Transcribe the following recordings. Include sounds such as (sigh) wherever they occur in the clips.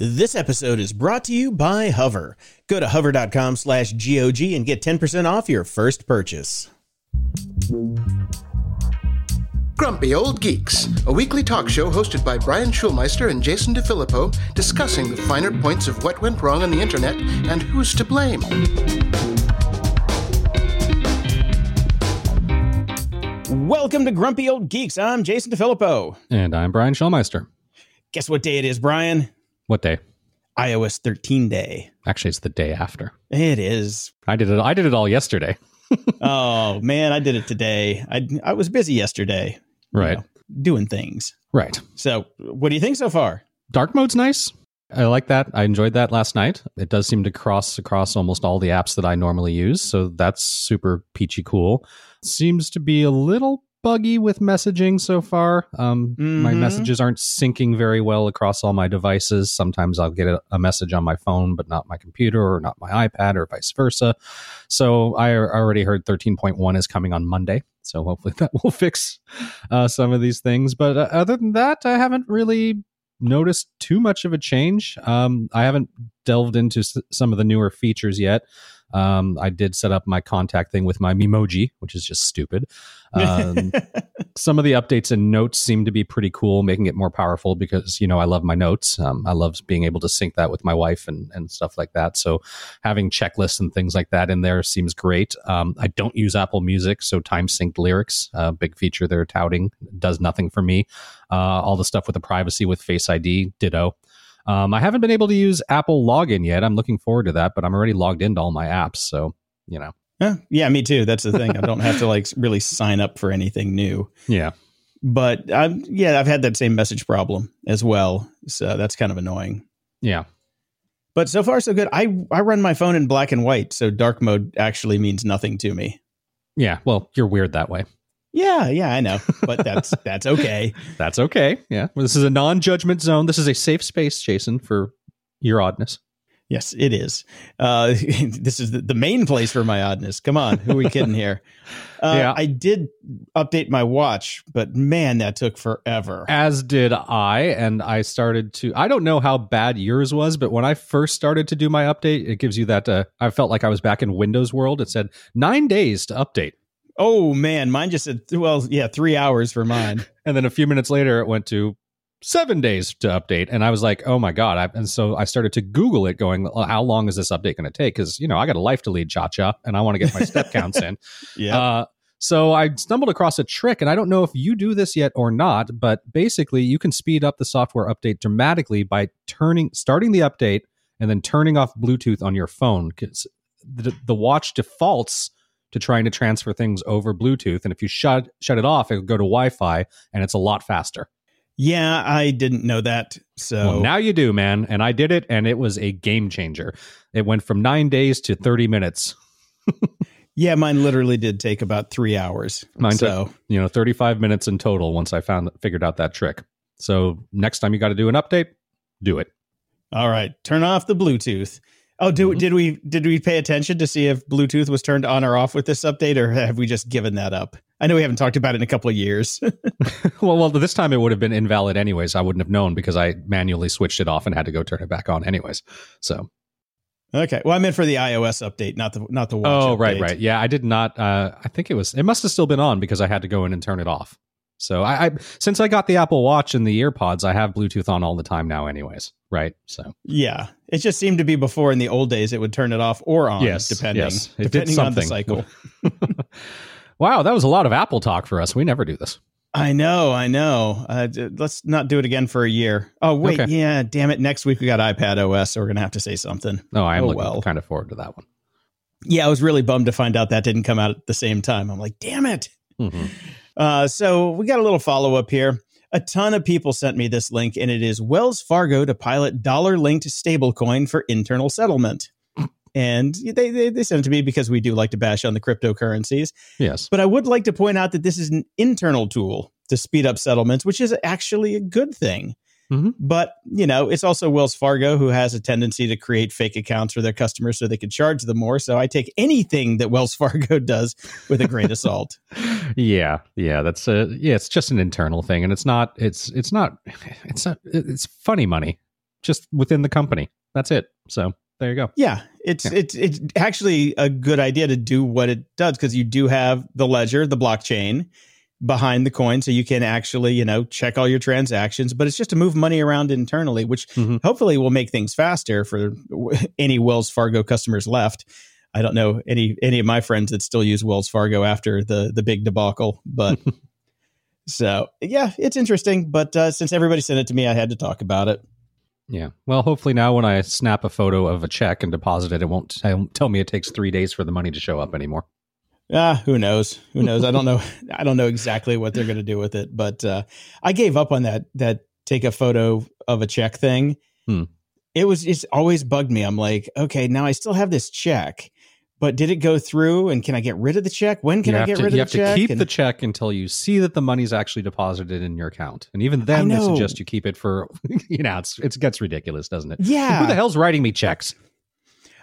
This episode is brought to you by Hover. Go to hover.com slash GOG and get 10% off your first purchase. Grumpy Old Geeks, a weekly talk show hosted by Brian Schulmeister and Jason DeFilippo, discussing the finer points of what went wrong on the internet and who's to blame. Welcome to Grumpy Old Geeks. I'm Jason DeFilippo. And I'm Brian Schulmeister. Guess what day it is, Brian? What day? iOS 13 day. Actually, it's the day after. It is. I did it. I did it all yesterday. (laughs) oh man, I did it today. I I was busy yesterday. Right. know, doing things. Right. So, what do you think so far? Dark mode's nice. I like that. I enjoyed that last night. It does seem to cross across almost all the apps that I normally use, so that's super peachy cool. Seems to be a little buggy with messaging so far. Um, My Mhm. messages aren't syncing very well across all my devices. Sometimes I'll get a, a message on my phone, but not my computer or not my iPad or vice versa. So I already heard 13.1 is coming on Monday. So hopefully (laughs) that will fix uh, some of these things. But uh, other than that, I haven't really noticed too much of a change. Um, I haven't delved into s- some of the newer features yet. Um, I did set up my contact thing with my Memoji, which is just stupid. Um, (laughs) some of the updates and notes seem to be pretty cool, making it more powerful because, you know, I love my notes. Um, I love being able to sync that with my wife and, and stuff like that. So having checklists and things like that in there seems great. Um, I don't use Apple Music, so time synced lyrics, uh, big feature they're touting, does nothing for me. Uh, all the stuff with the privacy with Face ID, ditto. Um, I haven't been able to use Apple Login yet. I'm looking forward to that, but I'm already logged into all my apps. So, you know, Huh, yeah, me too. That's the thing. I don't have to like really sign up for anything new. yeah. But I'm yeah, I've had that same message problem as well. So that's kind of annoying. Yeah. But so far so good. I I run my phone in black and white, so dark mode actually means nothing to me. Yeah. Well, you're weird that way. Yeah, yeah, I know. But that's (laughs) that's okay. That's okay. Yeah. Well, this is a non judgment zone. This is a safe space, Jason, for your oddness. Yes, it is. Uh, (laughs) this is the, the main place for my oddness. Come on, who are we (laughs) kidding here? Uh, Yeah. I did update my watch, but man, that took forever. As did I. And I started to, I don't know how bad yours was, but when I first started to do my update, it gives you that. Uh, I felt like I was back in Windows world. It said nine days to update. Oh man, mine just said well, yeah, three hours for mine. (laughs) And then a few minutes later, it went to seven days to update. And I was like, oh my God. I, and so I started to Google it going, "Well, how long is this update going to take? Because, you know, I got a life to lead, cha cha, and I want to get my step counts in. Yeah. (laughs) Uh, so I stumbled across a trick, and I don't know if you do this yet or not, but basically you can speed up the software update dramatically by turning, starting the update, and then turning off Bluetooth on your phone. 'Cause the, the watch defaults to trying to transfer things over Bluetooth, and if you shut shut it off, it'll go to Wi-Fi, and it's a lot faster. yeah, I didn't know that. So Well, now you do, man, and I did it, and it was a game changer. It went from nine days to thirty minutes. (laughs) yeah, mine literally did take about three hours. Mine took- so you know 35 minutes in total once i found figured out that trick so next time you got to do an update do it all right, turn off the Bluetooth. Oh, do, Mhm. did we did we pay attention to see if Bluetooth was turned on or off with this update, or have we just given that up? I know we haven't talked about it in a couple of years. (laughs) (laughs) well well this time it would have been invalid anyways i wouldn't have known because i manually switched it off and had to go turn it back on anyways so okay, well, I meant for the iOS update, not the not the watch. oh right right yeah i did not uh i think it was it must have still been on because i had to go in and turn it off so I, I since i got the apple watch and the airpods i have bluetooth on all the time now anyways right so Yeah, it just seemed to be before in the old days it would turn it off or on, Yes, depending yes. It did depending on the cycle. (laughs) (laughs) wow that was a lot of apple talk for us we never do this I know, I know. Uh, let's not do it again for a year. Oh wait, Okay. yeah, damn it. Next week we got iPad OS, so we're gonna have to say something. Oh, i'm Oh, looking well. kind of forward to that one Yeah, I was really bummed to find out that didn't come out at the same time. I'm like, damn it. Mhm. Uh, so we got a little follow up here. A ton of people sent me this link, and it is Wells Fargo to pilot dollar linked stablecoin for internal settlement. And they, they they sent it to me because we do like to bash on the cryptocurrencies. yes But I would like to point out that this is an internal tool to speed up settlements, which is actually a good thing. Mhm. But, you know, it's also Wells Fargo who has a tendency to create fake accounts for their customers so they can charge them more. So I take anything that Wells (laughs) Fargo does with a grain of salt. yeah yeah that's a yeah it's just an internal thing and it's not it's it's not it's not it's funny money just within the company. That's it. So there you go. Yeah, it's Yeah. it's it's actually a good idea to do what it does because you do have the ledger, the blockchain behind the coin, so you can actually you know check all your transactions. But it's just to move money around internally, which Mhm. hopefully will make things faster for any Wells Fargo customers left. I don't know any any of my friends that still use Wells Fargo after the the big debacle, but (laughs) so yeah, it's interesting. But uh, since everybody sent it to me, I had to talk about it. Yeah. Well, hopefully now when I snap a photo of a check and deposit it, it won't t- tell me it takes three days for the money to show up anymore. Ah, who knows? Who knows? I don't know. (laughs) I don't know exactly what they're going to do with it, but uh, I gave up on that. That take a photo of a check thing. Hmm. It was. It's always bugged me. I'm like, okay, now I still have this check, but did it go through? And can I get rid of the check? When can you I get to, rid of the check? You have to keep And- the check until you see that the money's actually deposited in your account, and even then, they suggest you keep it for. (laughs) You know, it's it gets ridiculous, doesn't it? yeah, Who the hell's writing me checks?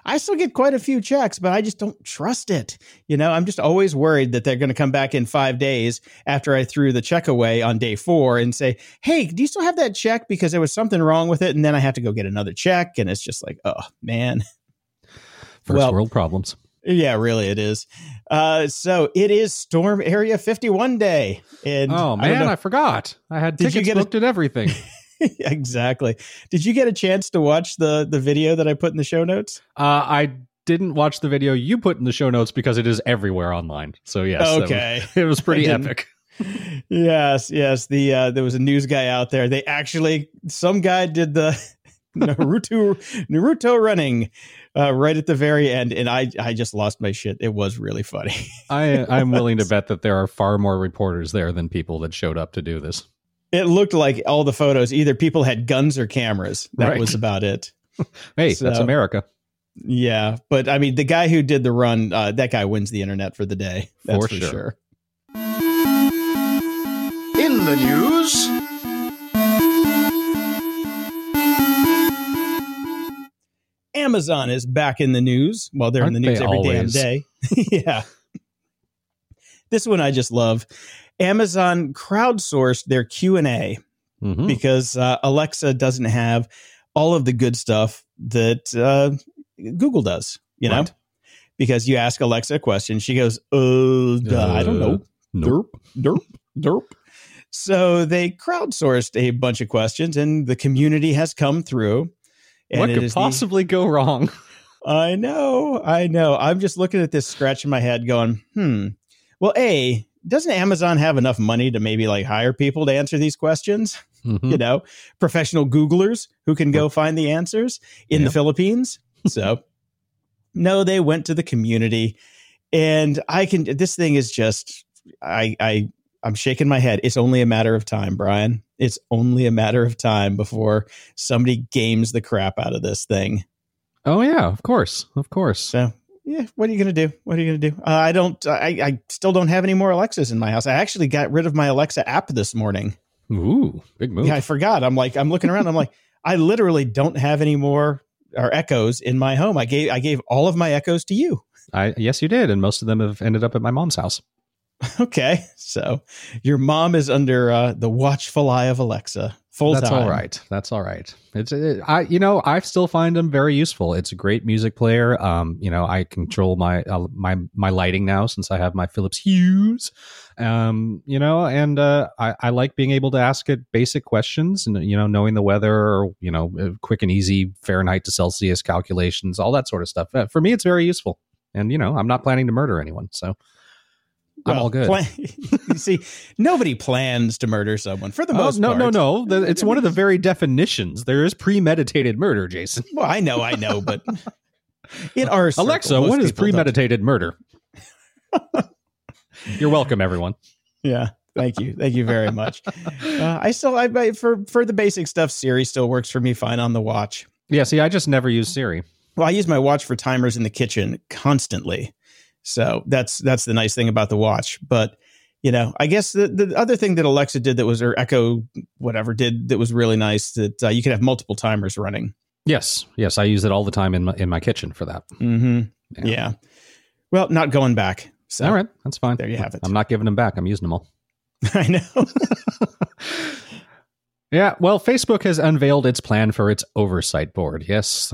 I still get quite a few checks, but I just don't trust it. You know, I'm just always worried that they're going to come back in five days after I threw the check away on day four and say, Hey, do you still have that check? Because there was something wrong with it. And then I have to go get another check. And it's just like, oh, man. First Well- world problems. Yeah, really, it is. Uh, so it is Storm Area 51 day. And Oh man, know- I, forgot. I had Did you tickets get a- booked and everything. (laughs) (laughs) exactly. Did you get a chance to watch the the video that I put in the show notes? Uh, I didn't watch the video you put in the show notes because it is everywhere online. So yes, that was- Okay. (laughs) it was pretty epic. (laughs) yes, yes. The uh, there was a news guy out there. They actually some guy did the Naruto Naruto running uh, right at the very end, and I I just lost my shit. It was really funny. I I'm willing to bet that there are far more reporters there than people that showed up to do this. It looked like all the photos either people had guns or cameras. That Right. was about it. (laughs) Hey, so, that's America Yeah, but I mean, the guy who did the run, uh, that guy wins the internet for the day. That's For for, sure. sure. In the news, Amazon is back in the news. Well, they're Aren't in the news every always? damn day. (laughs) yeah. This one I just love. Amazon crowdsourced their Q&A Mhm. because uh, Alexa doesn't have all of the good stuff that uh, Google does, you know? Right. Because you ask Alexa a question, she goes, uh, duh, I don't know. Nope. Derp, derp, derp. So they crowdsourced a bunch of questions, and the community has come through. And What could is the- possibly go wrong? (laughs) I know, I know. I'm just looking at this, scratching my head, going, hmm. Well, a doesn't Amazon have enough money to maybe like hire people to answer these questions? Mhm. You know, professional Googlers who can go find the answers in Yeah. the Philippines. (laughs) So, no, they went to the community, and I can. This thing is just, I, I, I'm shaking my head. It's only a matter of time, Brian. It's only a matter of time before somebody games the crap out of this thing. Oh yeah, of course, of course. So yeah, what are you gonna do? What are you gonna do? Uh, I don't. I, I still don't have any more Alexas in my house. I actually got rid of my Alexa app this morning. Ooh, big move. Yeah, I forgot. I'm like, I'm looking around. I'm like, I literally don't have any more or echoes in my home. I gave I gave all of my echoes to you. I yes, you did, and most of them have ended up at my mom's house. (laughs) Okay, so your mom is under uh, the watchful eye of Alexa full That's time. all right. That's all right. It's it, I you know I still find them very useful. It's a great music player. Um, you know I control my uh, my my lighting now since I have my Philips Hues. Um, you know, and uh, I I like being able to ask it basic questions and you know knowing the weather or you know uh, quick and easy Fahrenheit to Celsius calculations, all that sort of stuff. Uh, for me, it's very useful. And you know I'm not planning to murder anyone, so I'm Well, all good. plan- (laughs) you see, nobody plans to murder someone for the Oh, most no, part. no, no. The- It's one of the very definitions. There is premeditated murder, Jason. Well, I know, I know, but (laughs) in our circle, Alexa, what is people don't. premeditated murder? (laughs) You're welcome, everyone. Yeah. Thank you. Thank you very much. Uh, I still, I, I for for the basic stuff, Siri still works for me fine on the watch. Yeah, see, I just never use Siri. Well, I use my watch for timers in the kitchen constantly, so that's that's the nice thing about the watch. But you know, I guess the the other thing that Alexa did that was or Echo whatever did that was really nice that uh, you could have multiple timers running. Yes, yes, I use it all the time in my in my kitchen for that. Mm-hmm. Yeah. Well, not going back. So All right, that's fine. There you have it. I'm not giving them back. I'm using them all. (laughs) I know. (laughs) Yeah, well, Facebook has unveiled its plan for its oversight board. Yes,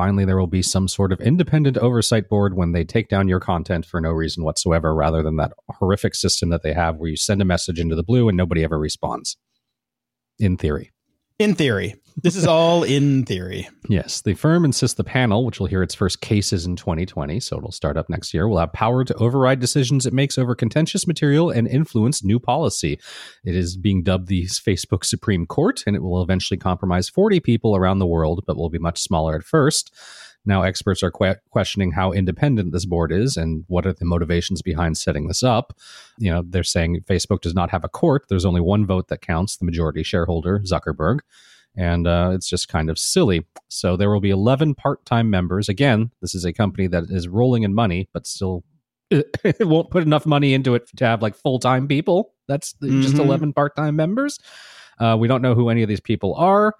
finally there will be some sort of independent oversight board when they take down your content for no reason whatsoever, rather than that horrific system that they have where you send a message into the blue and nobody ever responds. In theory. In theory. This is all in theory. Yes, the firm insists the panel, which will hear its first cases in 2020, so it'll start up next year, will have power to override decisions it makes over contentious material and influence new policy. It is being dubbed the Facebook Supreme Court, and it will eventually compromise 40 people around the world, but will be much smaller at first. Now, experts are que- questioning how independent this board is and what are the motivations behind setting this up. You know, they're saying Facebook does not have a court. There's only one vote that counts, the majority shareholder, Zuckerberg and uh, it's just kind of silly. So there will be 11 part time members. Again, this is a company that is rolling in money, but still (laughs) it won't put enough money into it to have like full time people. That's mm-hmm. just 11 part time members. Uh, we don't know who any of these people are.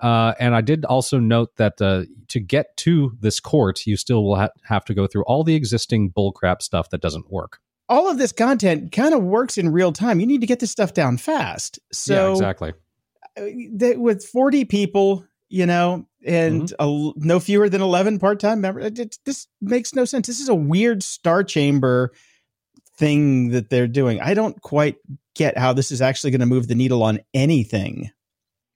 Uh, and I did also note that uh, to get to this court, you still will ha- have to go through all the existing bullcrap stuff that doesn't work. All of this content kind of works in real time. You need to get this stuff down fast. So yeah, exactly that with 40 people, you know, and mm-hmm. a, no fewer than 11 part-time members, it, this makes no sense. This is a weird star chamber thing that they're doing. I don't quite get how this is actually going to move the needle on anything.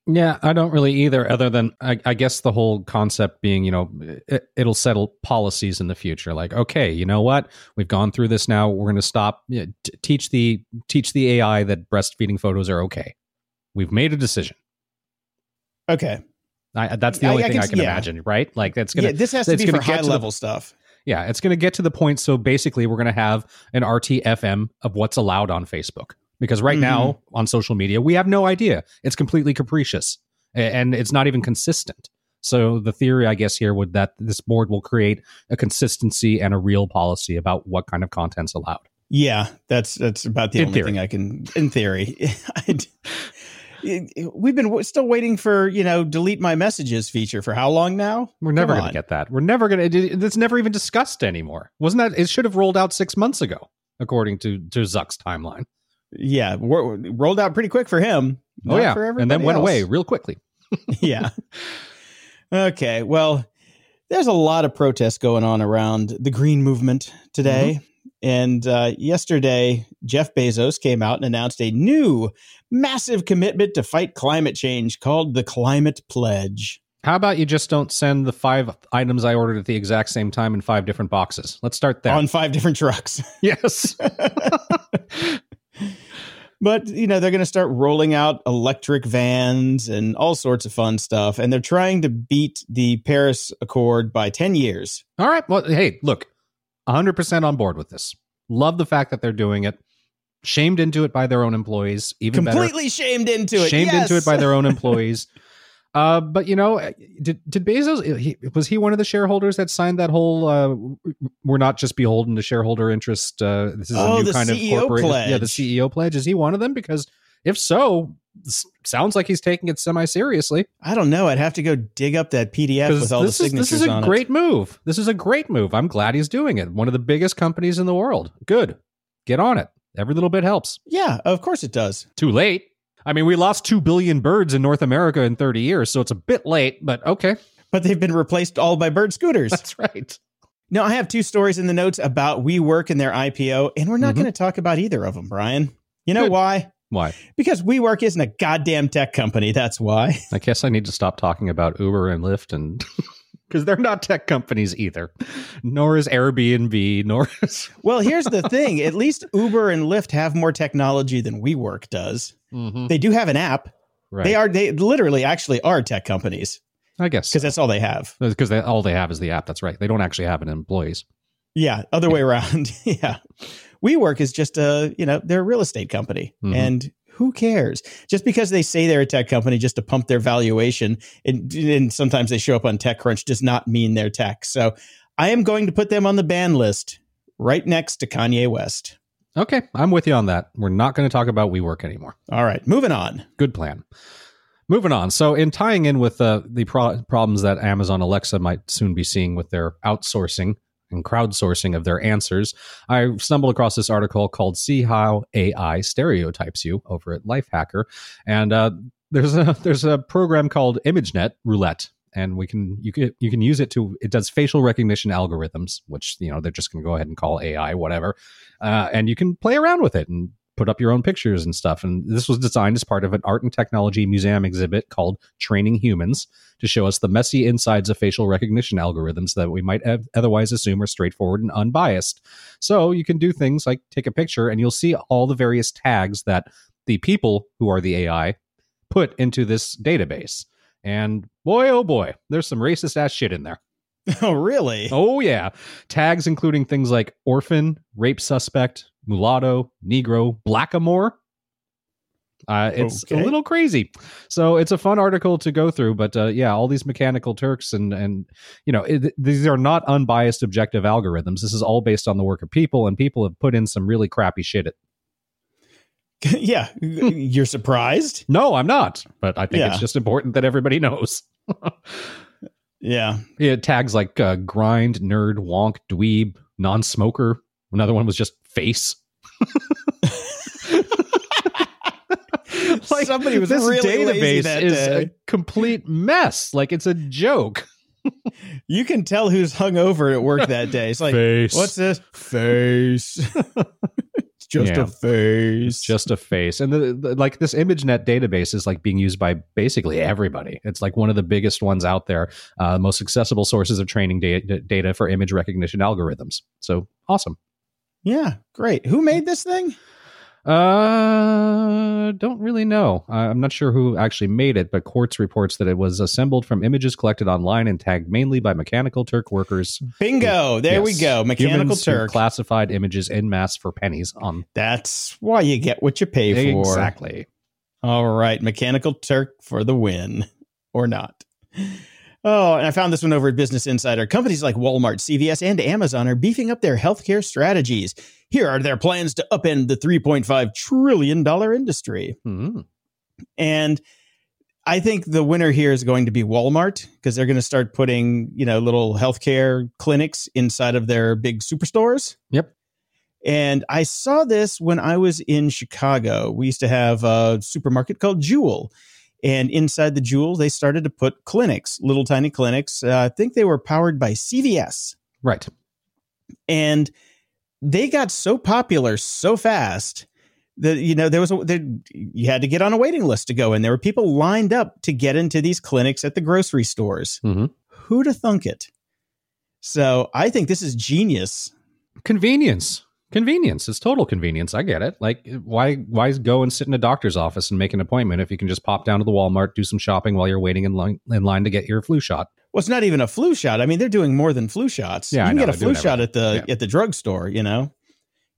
Yeah, I don't really either. Other than I, I guess the whole concept being, you know, it, will settle policies in the future. Like, okay, you know what? We've gone through this now. We're going to stop. You know, t- teach the teach the AI that breastfeeding photos are okay. We've made a decision. Okay. I, that's the only I, I thing can, I can yeah. imagine, right? Like that's gonna. Yeah, this has to be for high level the, stuff. Yeah, it's going to get to the point. So basically, we're going to have an RTFM of what's allowed on Facebook because right mm-hmm. now on social media we have no idea. It's completely capricious and it's not even consistent. So the theory, I guess, here would that this board will create a consistency and a real policy about what kind of content's allowed. Yeah, that's that's about the in only theory. thing I can. In theory, (laughs) we've been still waiting for you know delete my messages feature for how long now? We're never going to get that. We're never going to it's never even discussed anymore. Wasn't that it should have rolled out six months ago according to to zuck's timeline. Yeah rolled out pretty quick for him oh yeah. and then went else. away real quickly. (laughs) (laughs) Yeah. Okay well there's a lot of protests going on around the green movement today. Mm-hmm. And uh, yesterday, Jeff Bezos came out and announced a new massive commitment to fight climate change called the Climate Pledge. How about you just don't send the five items I ordered at the exact same time in five different boxes? Let's start there. On five different trucks. (laughs) Yes. (laughs) but, you know, they're going to start rolling out electric vans and all sorts of fun stuff. And they're trying to beat the Paris Accord by 10 years. All right. Well, hey, look, 100% on board with this. Love the fact that they're doing it. Shamed into it by their own employees. Even completely better, shamed into it. Shamed yes. into it by their own (laughs) employees. uh, but you know, did did Bezos? He, was he one of the shareholders that signed that whole? Uh, we're not just beholden to shareholder interest. Uh, this is oh, a new kind CEO of corporate. Pledge. Yeah, the CEO pledge. Is he one of them? Because if so, sounds like he's taking it semi seriously. I don't know. I'd have to go dig up that PDF with all the signatures This is a great it. move. This is a great move. I'm glad he's doing it. One of the biggest companies in the world. Good. Get on it. Every little bit helps. Yeah, of course it does. Too late. I mean, we lost 2 billion birds in North America in 30 years, so it's a bit late, but okay. But they've been replaced all by bird scooters. (laughs) That's right. Now, I have two stories in the notes about WeWork and their IPO, and we're not mm-hmm. going to talk about either of them, Brian. You know Good. why? Why? Because WeWork isn't a goddamn tech company. That's why. (laughs) I guess I need to stop talking about Uber and Lyft and (laughs) because they're not tech companies either. Nor is Airbnb, nor (laughs) is Well, here's the thing. At least Uber and Lyft have more technology than WeWork does. Mm-hmm. They do have an app. Right. They are they literally actually are tech companies. I guess. Because so. that's all they have. Because all they have is the app. That's right. They don't actually have an employees. Yeah, other way around. (laughs) yeah. WeWork is just a, you know, they're a real estate company. Mm-hmm. And who cares? Just because they say they're a tech company just to pump their valuation, and, and sometimes they show up on TechCrunch does not mean they're tech. So I am going to put them on the ban list right next to Kanye West. Okay, I'm with you on that. We're not going to talk about WeWork anymore. All right, moving on. Good plan. Moving on. So, in tying in with uh, the pro- problems that Amazon Alexa might soon be seeing with their outsourcing and crowdsourcing of their answers, I stumbled across this article called See How AI Stereotypes You over at Lifehacker. And uh, there's a (laughs) there's a program called ImageNet Roulette, and we can you can you can use it to it does facial recognition algorithms, which you know they're just going to go ahead and call AI whatever, uh, and you can play around with it and put up your own pictures and stuff. And this was designed as part of an art and technology museum exhibit called Training Humans to show us the messy insides of facial recognition algorithms that we might otherwise assume are straightforward and unbiased. So you can do things like take a picture and you'll see all the various tags that the people who are the AI put into this database. And boy, oh boy, there's some racist ass shit in there. (laughs) Oh, really? Oh, yeah. Tags including things like orphan, rape suspect, mulatto, negro, blackamoor. Uh, it's Okay. a little crazy. So it's a fun article to go through, but uh, yeah, all these mechanical Turks and and you know it, these are not unbiased objective algorithms. This is all based on the work of people, and people have put in some really crappy shit. At, (laughs) yeah. (laughs) You're surprised? no, I'm not, but I think Yeah. it's just important that everybody knows. Yeah. Yeah, tags like uh, grind, nerd, wonk, dweeb, non-smoker. Another one was just face. (laughs) like Somebody was this really lazy database that is day. a complete mess. Like it's a joke. (laughs) You can tell who's hung over at work that day. It's like, face. what's this? Face. (laughs) just Yeah. a face. Just a face, and the, the, like this ImageNet database is like being used by basically everybody. It's like one of the biggest ones out there, uh, most accessible sources of training data, data for image recognition algorithms. So awesome. yeah, great. Who made this thing? Uh, don't really know. I'm not sure who actually made it, but Quartz reports that it was assembled from images collected online and tagged mainly by Mechanical Turk workers. Bingo. There we go. Mechanical Humans Turk. classified images en masse for pennies on That's why you get what you pay for. exactly. All right, Mechanical Turk for the win, or not. Oh, and I found this one over at Business Insider. Companies like Walmart, CVS, and Amazon are beefing up their healthcare strategies. Here are their plans to upend the $3.5 trillion industry. Hmm. And I think the winner here is going to be Walmart because they're going to start putting, you know, little healthcare clinics inside of their big superstores. Yep. And I saw this when I was in Chicago. We used to have a supermarket called Jewel. And inside the Jewel, they started to put clinics, little tiny clinics. Uh, I think they were powered by CVS. Right. And they got so popular so fast that, you know, there was a, there, you had to get on a waiting list to go in. There were people lined up to get into these clinics at the grocery stores. Mhm. Who'd have thunk it? So I think this is genius. Convenience. Convenience. It's total convenience. I get it. Like why why go and sit in a doctor's office and make an appointment if you can just pop down to the Walmart, do some shopping while you're waiting in line in line to get your flu shot. Well, it's not even a flu shot. I mean, they're doing more than flu shots. Yeah, you can know, get a flu shot at the at the drugstore. You know,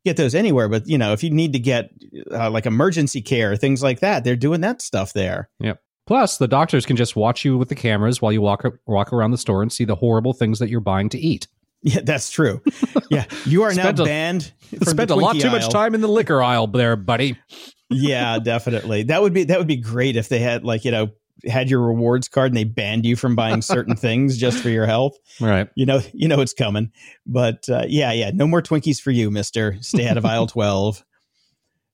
get those anywhere. But you know, if you need to get uh, like emergency care, things like that, they're doing that stuff there. Yeah. Plus, the doctors can just watch you with the cameras while you walk walk around the store and see the horrible things that you're buying to eat. Yeah, that's true. yeah, you are (laughs) now a- banned. from Spent a lot too much time in the liquor aisle there, buddy. yeah, (laughs) definitely. That would be that would be great if they had like you know had your rewards card and they banned you from buying certain (laughs) things just for your health. Right. You know, you know it's coming. But uh, yeah, yeah, no more Twinkies for you, Mister. Stay out of aisle twelve.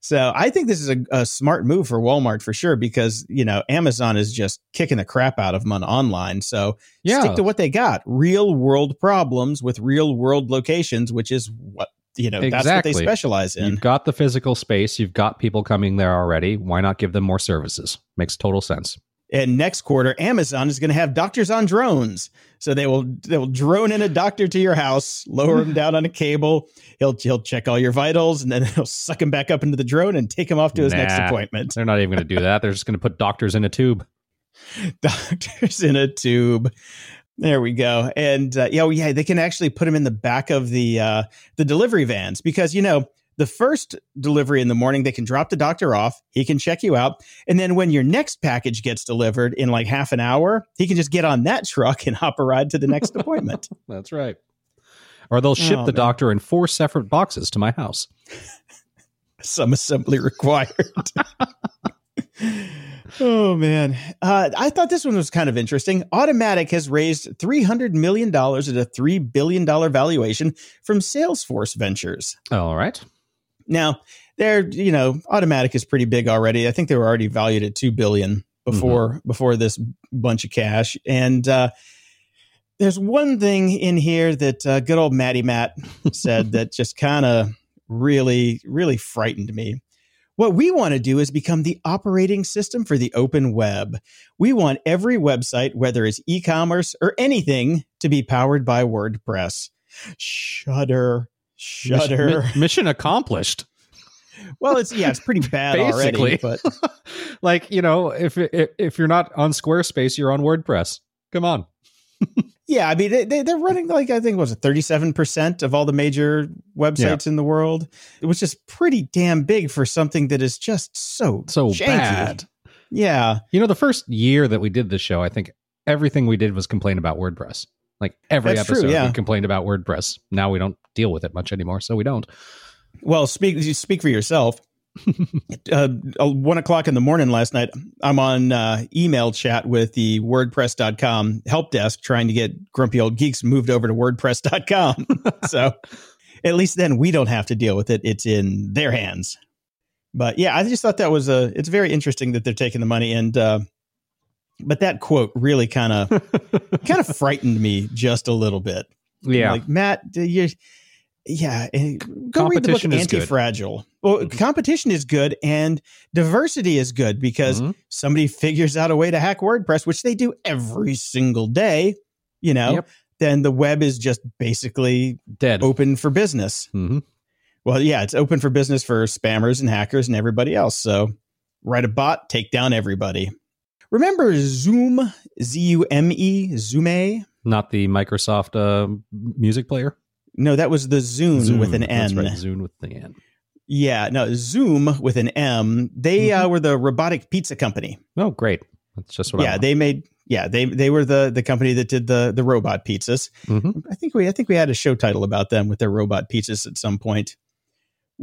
So I think this is a, a smart move for Walmart for sure because you know Amazon is just kicking the crap out of them on online. So Yeah. stick to what they got: real world problems with real world locations, which is what you know. That's what Exactly. they specialize in. You've got the physical space, you've got people coming there already. Why not give them more services? Makes total sense. And next quarter, Amazon is going to have doctors on drones. So they will they will drone in a doctor to your house, lower him down on a cable. He'll he'll check all your vitals, and then (laughs) he'll suck him back up into the drone and take him off to his next appointment. They're not even going to do that. They're just going to put doctors in a tube. (laughs) Doctors in a tube. There we go. And uh, yeah, oh, yeah, they can actually put him in the back of the uh, the delivery vans because you know the first delivery in the morning they can drop the doctor off. He can check you out, and then when your next package gets delivered in like half an hour, he can just get on that truck and (laughs) hop a ride to the next appointment. (laughs) That's right. Or they'll ship Oh, the man. doctor in four separate boxes to my house. (laughs) Some assembly required. oh man, uh, I thought this one was kind of interesting. Automattic has raised three hundred million dollars at a three billion dollar valuation from Salesforce Ventures. All right. Now, they're you know, Automattic is pretty big already. I think they were already valued at two billion. before before this bunch of cash. And uh, there's one thing in here that uh, good old Matty Matt said (laughs) that just kind of really really frightened me. What we want to do is become the operating system for the open web. We want every website, whether it's e commerce or anything, to be powered by WordPress. Shudder, shudder. Mission, mission accomplished. Well, it's yeah, it's pretty (laughs) bad already. But (laughs) like you know, if if you're not on Squarespace, you're on WordPress. Come on. (laughs) yeah, I mean they, they're running like I think was it thirty seven percent of all the major websites yeah. in the world. It was just pretty damn big for something that is just so so janky. bad. Yeah, you know, the first year that we did the show, I think everything we did was complain about WordPress. Like every That's episode, true, yeah. we complained about WordPress. Now we don't deal with it much anymore, so we don't. Well, speak you speak for yourself. (laughs) uh, one o'clock in the morning last night, I'm on uh, email chat with the WordPress.com help desk trying to get grumpy old geeks moved over to WordPress.com. (laughs) so at least then we don't have to deal with it. It's in their hands. But yeah, I just thought that was a. It's very interesting that they're taking the money and. Uh, but that quote really kind of (laughs) kind of frightened me just a little bit. Yeah, like Matt, you yeah, go read the book Anti-Fragile. Well, mm-hmm. competition is good and diversity is good because mm-hmm. somebody figures out a way to hack WordPress, which they do every single day. You know, yep. then the web is just basically dead, open for business. Mm-hmm. Well, yeah, it's open for business for spammers and hackers and everybody else. So, write a bot, take down everybody. Remember Zume, Z U M E, Zume? Not the Microsoft uh, music player. No, that was the Zoom, Zune with an N. Right, Zune with the N. Yeah, no, Zume with an M. They mm-hmm. uh, were the robotic pizza company. Oh, great! That's just what. Yeah, they made. Yeah, they they were the the company that did the the robot pizzas. Mm-hmm. I think we I think we had a show title about them with their robot pizzas at some point.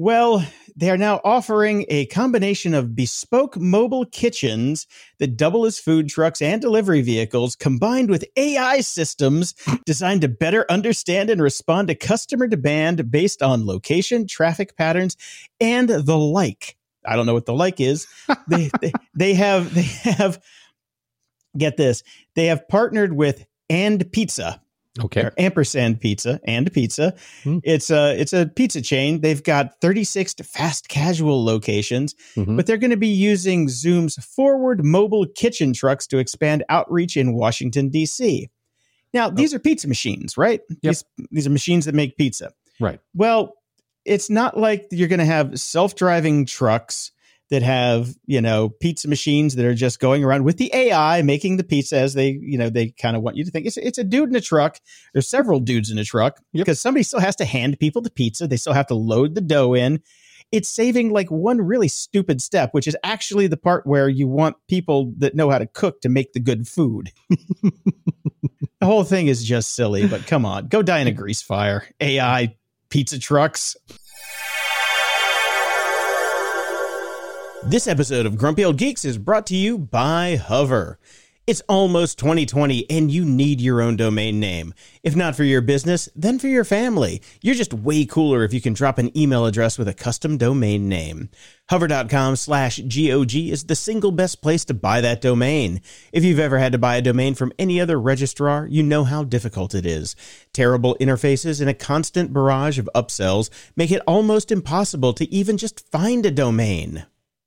Well, they are now offering a combination of bespoke mobile kitchens that double as food trucks and delivery vehicles, combined with AI systems designed to better understand and respond to customer demand based on location, traffic patterns, and the like. I don't know what the like is. (laughs) they, they, they have they have get this. They have partnered with And Pizza, Okay. ampersand pizza and pizza. Hmm. It's a it's a pizza chain. They've got 36 fast casual locations, mm-hmm. but they're going to be using Zume's forward mobile kitchen trucks to expand outreach in Washington D.C. Now, oh. these are pizza machines, right? Yep. These these are machines that make pizza. Right. Well, it's not like you're going to have self-driving trucks that have you know pizza machines that are just going around with the AI making the pizza as they you know they kind of want you to think it's it's a dude in a truck. There's several dudes in a truck yep. because somebody still has to hand people the pizza. They still have to load the dough in. It's saving like one really stupid step, which is actually the part where you want people that know how to cook to make the good food. (laughs) the whole thing is just silly, but come on, go die in a grease fire. AI pizza trucks. This episode of Grumpy Old Geeks is brought to you by Hover. It's almost 2020 and you need your own domain name. If not for your business, then for your family. You're just way cooler if you can drop an email address with a custom domain name. Hover.com slash GOG is the single best place to buy that domain. If you've ever had to buy a domain from any other registrar, you know how difficult it is. Terrible interfaces and a constant barrage of upsells make it almost impossible to even just find a domain.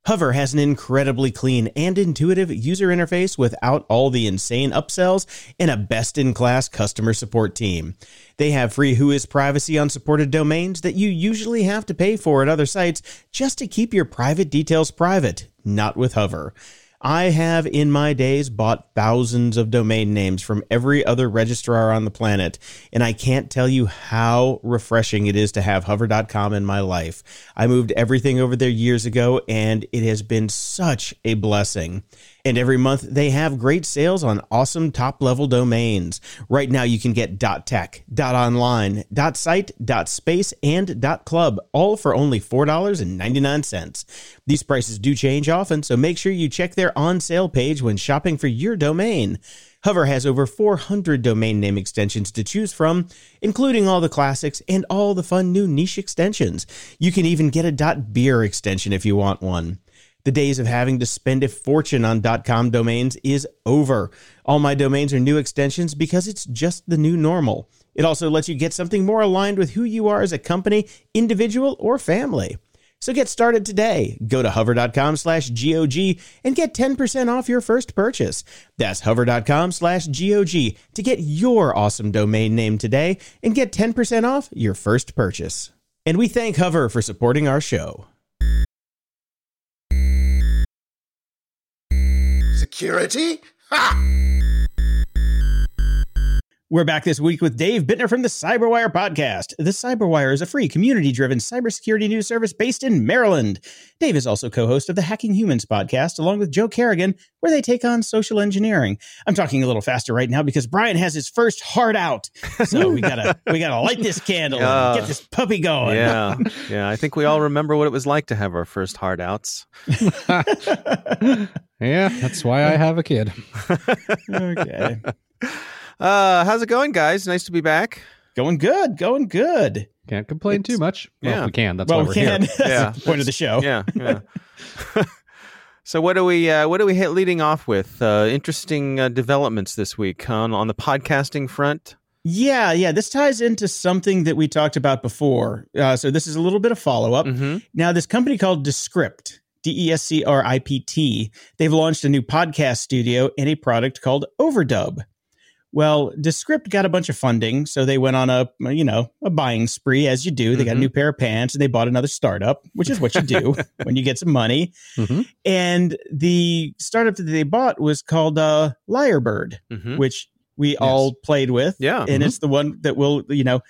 Hover has an incredibly clean and intuitive user interface without all the insane upsells and a best in class customer support team. They have free Whois privacy on supported domains that you usually have to pay for at other sites just to keep your private details private, not with Hover. I have in my days bought thousands of domain names from every other registrar on the planet, and I can't tell you how refreshing it is to have hover.com in my life. I moved everything over there years ago, and it has been such a blessing. And every month they have great sales on awesome top level domains. Right now you can get .tech, .online, .site, .space, and .club all for only $4.99. These prices do change often, so make sure you check their on sale page when shopping for your domain. Hover has over 400 domain name extensions to choose from, including all the classics and all the fun new niche extensions. You can even get a .beer extension if you want one. The days of having to spend a fortune on .com domains is over. All my domains are new extensions because it's just the new normal. It also lets you get something more aligned with who you are as a company, individual, or family. So get started today. Go to hover.com slash GOG and get 10% off your first purchase. That's hover.com slash GOG to get your awesome domain name today and get 10% off your first purchase. And we thank Hover for supporting our show. Security? Ha! We're back this week with Dave Bittner from the Cyberwire podcast. The Cyberwire is a free, community driven cybersecurity news service based in Maryland. Dave is also co host of the Hacking Humans podcast, along with Joe Carrigan, where they take on social engineering. I'm talking a little faster right now because Brian has his first heart out. So we (laughs) gotta we gotta light this candle Uh, and get this puppy going. Yeah, (laughs) yeah. I think we all remember what it was like to have our first hard outs. (laughs) Yeah, that's why I have a kid. okay. Uh, how's it going, guys? Nice to be back. Going good, going good. Can't complain too much. Well, yeah. we can. That's well, why we we're can. here. (laughs) That's Yeah. the point of the show. Yeah, yeah. (laughs) so what do we uh, what do we hit leading off with? Uh, interesting uh, developments this week on on the podcasting front. Yeah, yeah. This ties into something that we talked about before. Uh, so this is a little bit of follow up. Mm-hmm. Now, this company called Descript, D E S C R I P T, they've launched a new podcast studio and a product called Overdub. Well, Descript got a bunch of funding, so they went on a you know a buying spree as you do. They got a Mhm. new pair of pants and they bought another startup, which is what you do (laughs) when you get some money. Mhm. And the startup that they bought was called uh, Lyrebird, Mm-hmm. which we all played with Yeah. and it's the one that will you know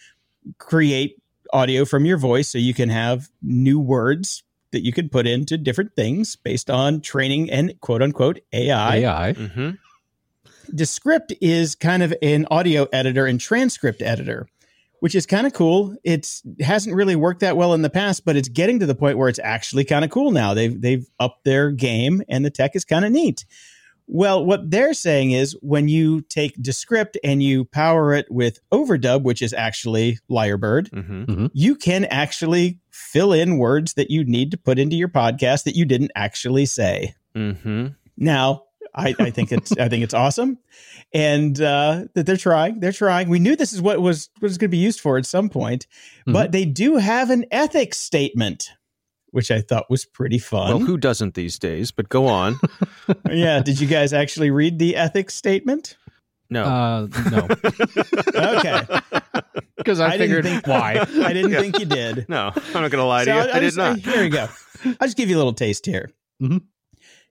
create audio from your voice so you can have new words that you can put into different things based on training and quote unquote AI. AI. Mm-hmm. Descript is kind of an audio editor and transcript editor, which is kind of cool. It's it hasn't really worked that well in the past, but it's getting to the point where it's actually kind of cool now. They've they've upped their game and the tech is kind of neat. Well, what they're saying is when you take Descript and you power it with Overdub, which is actually Lyrebird, Mm-hmm. you can actually fill in words that you need to put into your podcast that you didn't actually say. Mm-hmm. Now, I, I think it's I think it's awesome, and uh, that they're trying. They're trying. We knew this is what was was going to be used for at some point, but they do have an ethics statement, which I thought was pretty fun. Well, who doesn't these days? But go on. (laughs) yeah, did you guys actually read the ethics statement? No. Uh, no, (laughs) Okay, because I, I didn't figured think- why. (laughs) I didn't Yeah. think you did. no, I'm not going to lie to you. I'll- I I'll did just- not. Here we go. I'll just give you a little taste here. Mhm.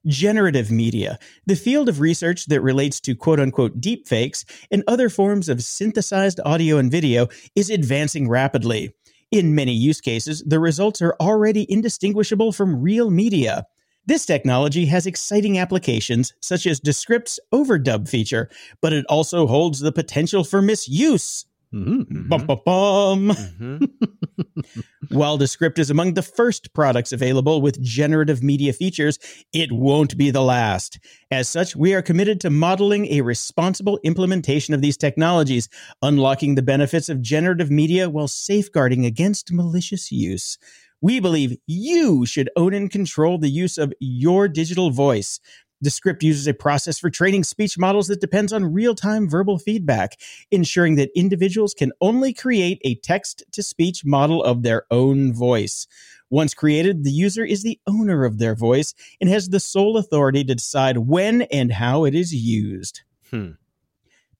Generative media, the field of research that relates to quote unquote deepfakes and other forms of synthesized audio and video, is advancing rapidly. In many use cases, the results are already indistinguishable from real media. This technology has exciting applications, such as Descript's overdub feature, but it also holds the potential for misuse. Mhm. Bum, bum, bum. Mhm. (laughs) While Descript is among the first products available with generative media features, it won't be the last. As such, we are committed to modeling a responsible implementation of these technologies, unlocking the benefits of generative media while safeguarding against malicious use. We believe you should own and control the use of your digital voice. Descript uses a process for training speech models that depends on real time verbal feedback ensuring that individuals can only create a text to speech model of their own voice. Once created, the user is the owner of their voice and has the sole authority to decide when and how it is used. Hmm.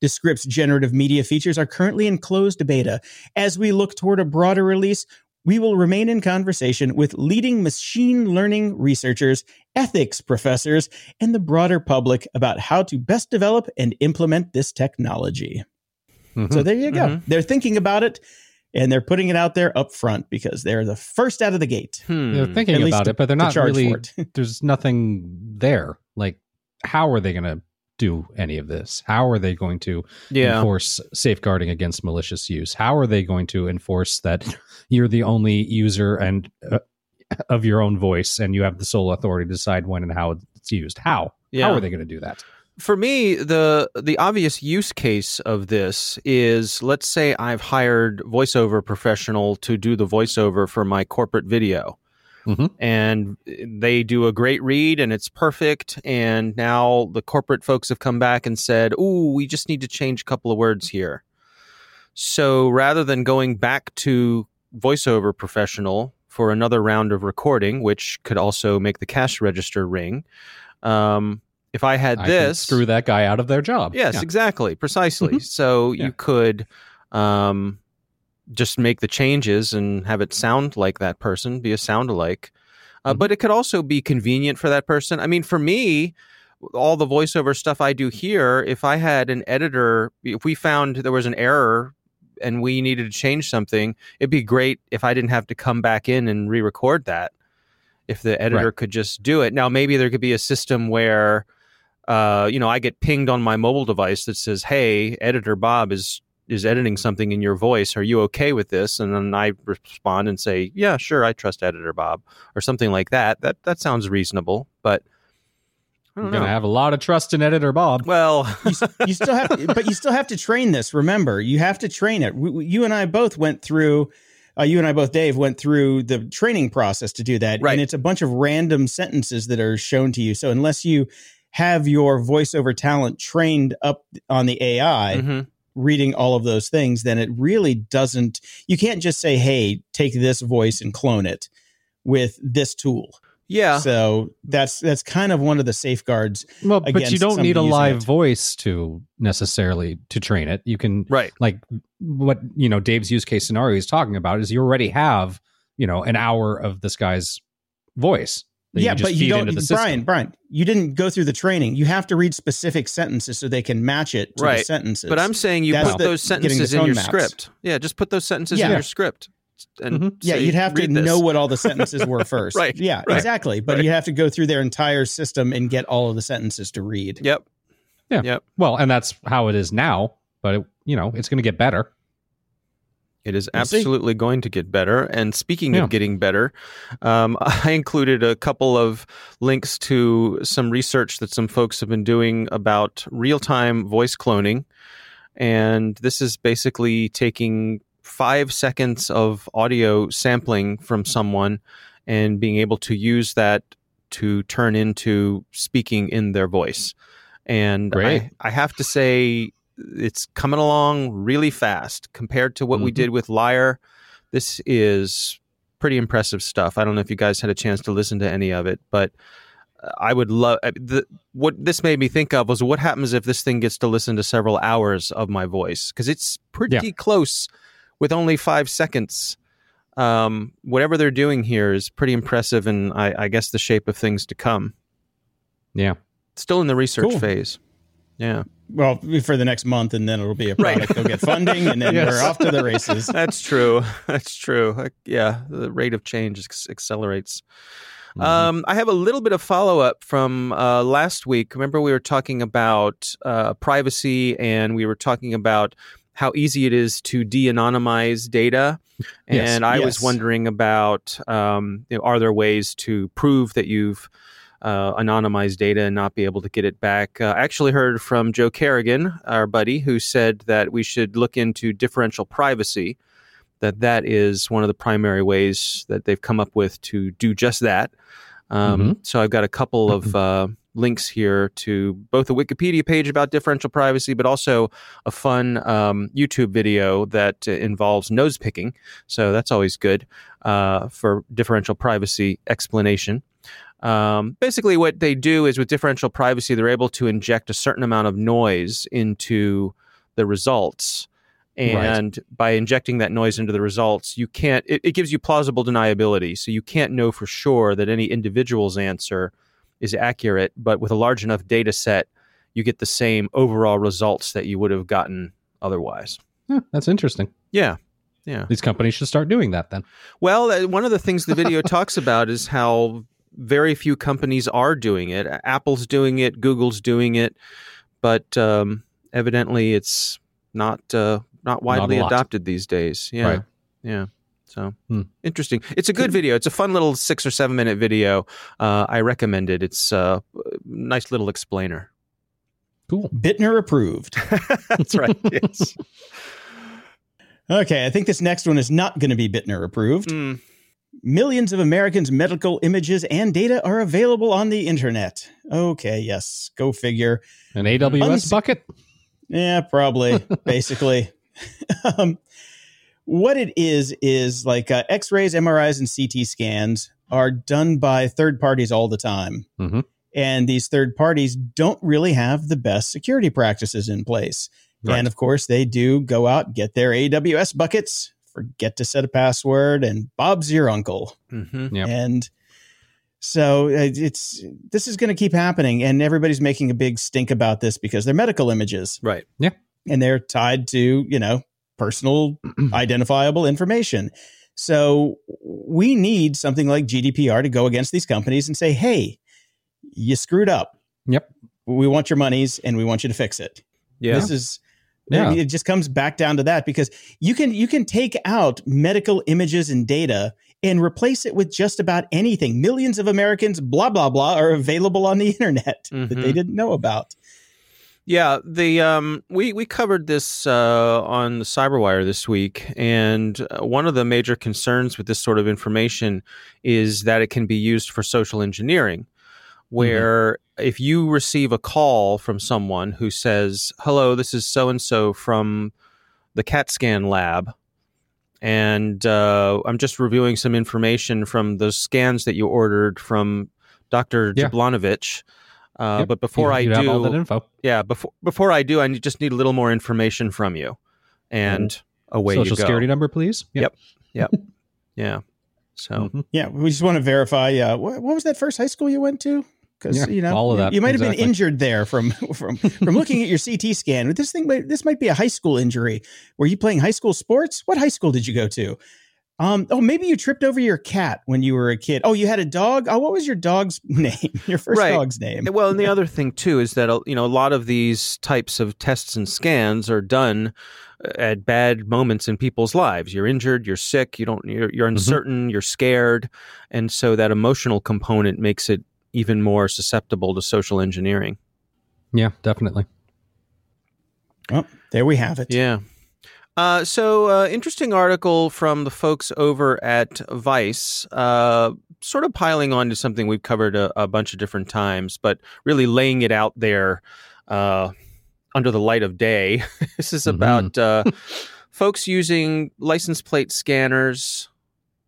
Descript's generative media features are currently in closed beta. As we look toward a broader release, we will remain in conversation with leading machine learning researchers, ethics professors, and the broader public about how to best develop and implement this technology. Mhm. So there you go. Mhm. They're thinking about it and they're putting it out there up front because they're the first out of the gate. Hmm. They're thinking about to- it, but they're not charge really. (laughs) there's nothing there. Like, how are they going to do any of this? How are they going to Yeah. enforce safeguarding against malicious use? How are they going to enforce that (laughs) you're the only user and uh, (clears throat) of your own voice and you have the sole authority to decide when and how it's used? How? Yeah. How are they going to do that? for me the the obvious use case of this is let's say i've hired voiceover professional to do the voiceover for my corporate video Mhm. and they do a great read and it's perfect. And now the corporate folks have come back and said, oh, we just need to change a couple of words here." So rather than going back to voiceover professional for another round of recording, which could also make the cash register ring, um, if I had I this, screw that guy out of their job. Yes, Yeah. exactly, precisely. Mhm. So Yeah. you could um, just make the changes and have it sound like that person, be a sound alike. Uh, Mhm. But it could also be convenient for that person. I mean, for me, all the voiceover stuff I do here, if I had an editor, if we found there was an error and we needed to change something, it'd be great if I didn't have to come back in and re-record that. If the editor Right. could just do it. Now, maybe there could be a system where uh, you know, I get pinged on my mobile device that says, "Hey, editor Bob is is editing something in your voice. Are you okay with this?" And then I respond and say, "Yeah, sure, I trust editor Bob," or something like that. That that sounds reasonable, but I I'm don't gonna have a lot of trust in editor Bob. well, you, you still have, to, but you still have to train this. Remember, you have to train it. We, we- you and I both went through. Uh, you and I both, Dave, went through the training process to do that, Right. and it's a bunch of random sentences that are shown to you. So unless you have your voiceover talent trained up on the AI, mhm. Reading all of those things, then it really doesn't. You can't just say, "Hey, take this voice and clone it with this tool." yeah, So that's that's kind of one of the safeguards. Well, but you don't need a live it. voice to necessarily to train it. You can right. like what you know Dave's use case scenario he's talking about is you already have you know an hour of this guy's voice. That yeah, just but you don't, the Brian. Brian, you didn't go through the training. You have to read specific sentences so they can match it to the sentences. But I'm saying you That's put the- those sentences in your maps. script. Yeah, just put those sentences in your script. And Mhm. yeah, you'd have to this." know what all the (laughs) sentences were first. Right, Yeah, right, exactly. But right. you have to go through their entire system and get all of the sentences to read. Yep. Yeah. Yep. Well, and that's how it is now. But it, you know it's going to get better. It is We'll see. absolutely going to get better. And speaking Yeah. of getting better, um, (laughs) I included a couple of links to some research that some folks have been doing about real time voice cloning. And this is basically taking five seconds of audio sampling from someone and being able to use that to turn into speaking in their voice. And I, I have to say, it's coming along really fast compared to what we Mhm. did with Liar. This is pretty impressive stuff. I don't know if you guys had a chance to listen to any of it, but uh, I would love the what this made me think of was what happens if this thing gets to listen to several hours of my voice because it's pretty close with only five seconds. Um, whatever they're doing here is pretty impressive, and I, I guess the shape of things to come. Yeah. Still in the research Cool. phase. Yeah. Well, for the next month, and then it'll be a Right. product. They'll get funding, and then (laughs) Yes. we're off to the races. (laughs) That's true. That's true. Like, yeah, the rate of change accelerates. Mhm. Um, I have a little bit of follow up from uh, last week. Remember, we were talking about uh, privacy and we were talking about how easy it is to de anonymize data. Yes. And I was wondering about um, you know, are there ways to prove that you've uh, anonymized data and not be able to get it back? Uh, I actually heard from Joe Carrigan, our buddy, who said that we should look into differential privacy that that is one of the primary ways that they've come up with to do just that. Um, So I've got a couple of uh, links here to both a Wikipedia page about differential privacy, but also a fun um, YouTube video that uh, involves nose picking. So that's always good uh, for differential privacy explanation. Um, basically, what they do is with differential privacy, they're able to inject a certain amount of noise into the results. Right. And by injecting that noise into the results, you can't, it, it gives you plausible deniability. So you can't know for sure that any individual's answer is accurate. But with a large enough data set, you get the same overall results that you would have gotten otherwise. Yeah, that's interesting. Yeah. Yeah. These companies should start doing that then. Well, uh, one of the things the video (laughs) talks about is how very few companies are doing it. Apple's doing it, Google's doing it, but um, evidently it's not uh, not widely lot. adopted these days. Yeah, Right. yeah. So Hmm. interesting. It's a good video. It's a fun little six or seven minute video. Uh, I recommend it. It's a nice little explainer. Cool. Bittner approved. (laughs) That's right. (laughs) Yes. Okay, I think this next one is not going to be Bittner approved. Mm, Millions of Americans' medical images and data are available on the internet. Okay, yes, go figure. An AWS Uns- bucket? Yeah, probably, (laughs) basically. (laughs) um, what it is, is like uh, x rays, MRIs, and CT scans are done by third parties all the time. Mhm. And these third parties don't really have the best security practices in place. Right. And of course, they do go out, get their AWS buckets, forget to set a password, and Bob's your uncle. Mm-hmm. Yep. And so uh, it's this is going to keep happening, and everybody's making a big stink about this because they're medical images Right. Yeah, and they're tied to you know personal (clears throat) identifiable information. So we need something like GDPR to go against these companies and say, "Hey, you screwed up. Yep. We want your monies, and we want you to fix it." Yeah. This is Yeah. I mean, it just comes back down to that because you can you can take out medical images and data and replace it with just about anything. Millions of Americans, blah blah blah, are available on the (laughs) internet that they Mhm. didn't know about. Yeah, the um, we we covered this uh, on the CyberWire this week, and uh, one of the major concerns with this sort of information is that it can be used for social engineering, where if you receive a call from someone who says, "Hello, this is so and so from the CAT scan lab." And uh, I'm just reviewing some information from those scans that you ordered from Dr. Yeah. Jablanovich. Uh, Yep. But before You- I you do, have all that info. yeah, before before I do, I just need a little more information from you, and away Social you go. security number, please. Yep. Yep. (laughs) Yeah. So Mhm. Yeah, we just want to verify. Uh, what, what was that first high school you went to? Because Yeah, you know, all of you- that, You might have been injured there from (laughs) from from looking at your CT scan. But This thing, might, this might be a high school injury. Were you playing high school sports? What high school did you go to? Um, oh, maybe you tripped over your cat when you were a kid. Oh, you had a dog. Oh, what was your dog's (laughs) name? Your first Right. dog's name? well, and the other thing too is that uh, you know a lot of these types of tests and scans are done uh, at bad moments in people's lives. You're injured, you're sick, you don't, you're, you're uncertain, you're scared, and so that emotional component makes it even more susceptible to social engineering. Yeah, definitely. Oh, there we have it. Yeah. Uh, so, uh, interesting article from the folks over at Vice, uh, sort of piling on to something we've covered a, a bunch of different times, but really laying it out there uh, under the light of day. (laughs) this is Mhm. about uh, folks using license plate scanners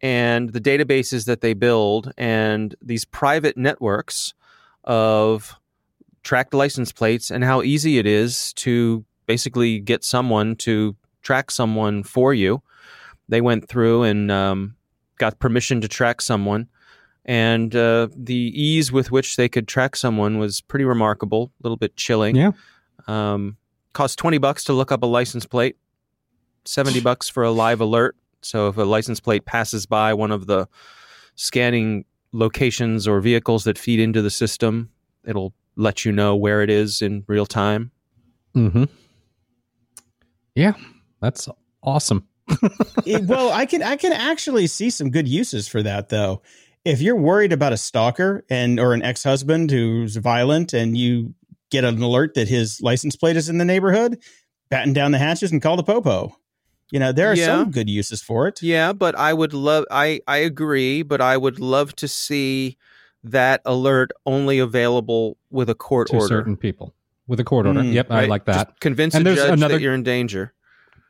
and the databases that they build and these private networks of tracked license plates and how easy it is to basically get someone to track someone for you. They went through and um, got permission to track someone, and uh, the ease with which they could track someone was pretty remarkable. A little bit chilling. Yeah. Um, cost twenty bucks to look up a license plate, seventy bucks for a live alert. So if a license plate passes by one of the scanning locations or vehicles that feed into the system, it'll let you know where it is in real time. Mm-hmm. Yeah, that's awesome. It- (laughs) well, I can I can actually see some good uses for that though. If you're worried about a stalker and or an ex-husband who's violent and you get an alert that his license plate is in the neighborhood, batten down the hatches and call the popo. You know, there are Yeah. some good uses for it. Yeah, but I would love I I agree, but I would love to see that alert only available with a court order. to order. certain people with a court order. Mm, yep, I like that. Just convince And a there's judge another- that you're in danger.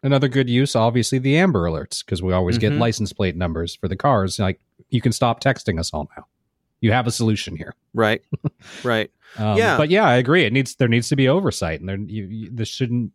Another good use, obviously, the Amber Alerts because we always Mhm. get license plate numbers for the cars. Like you can stop texting us all now. You have a solution here. Right. (laughs) right. Um, Yeah. but yeah, I agree. It needs there needs to be oversight, and there you, you, this shouldn't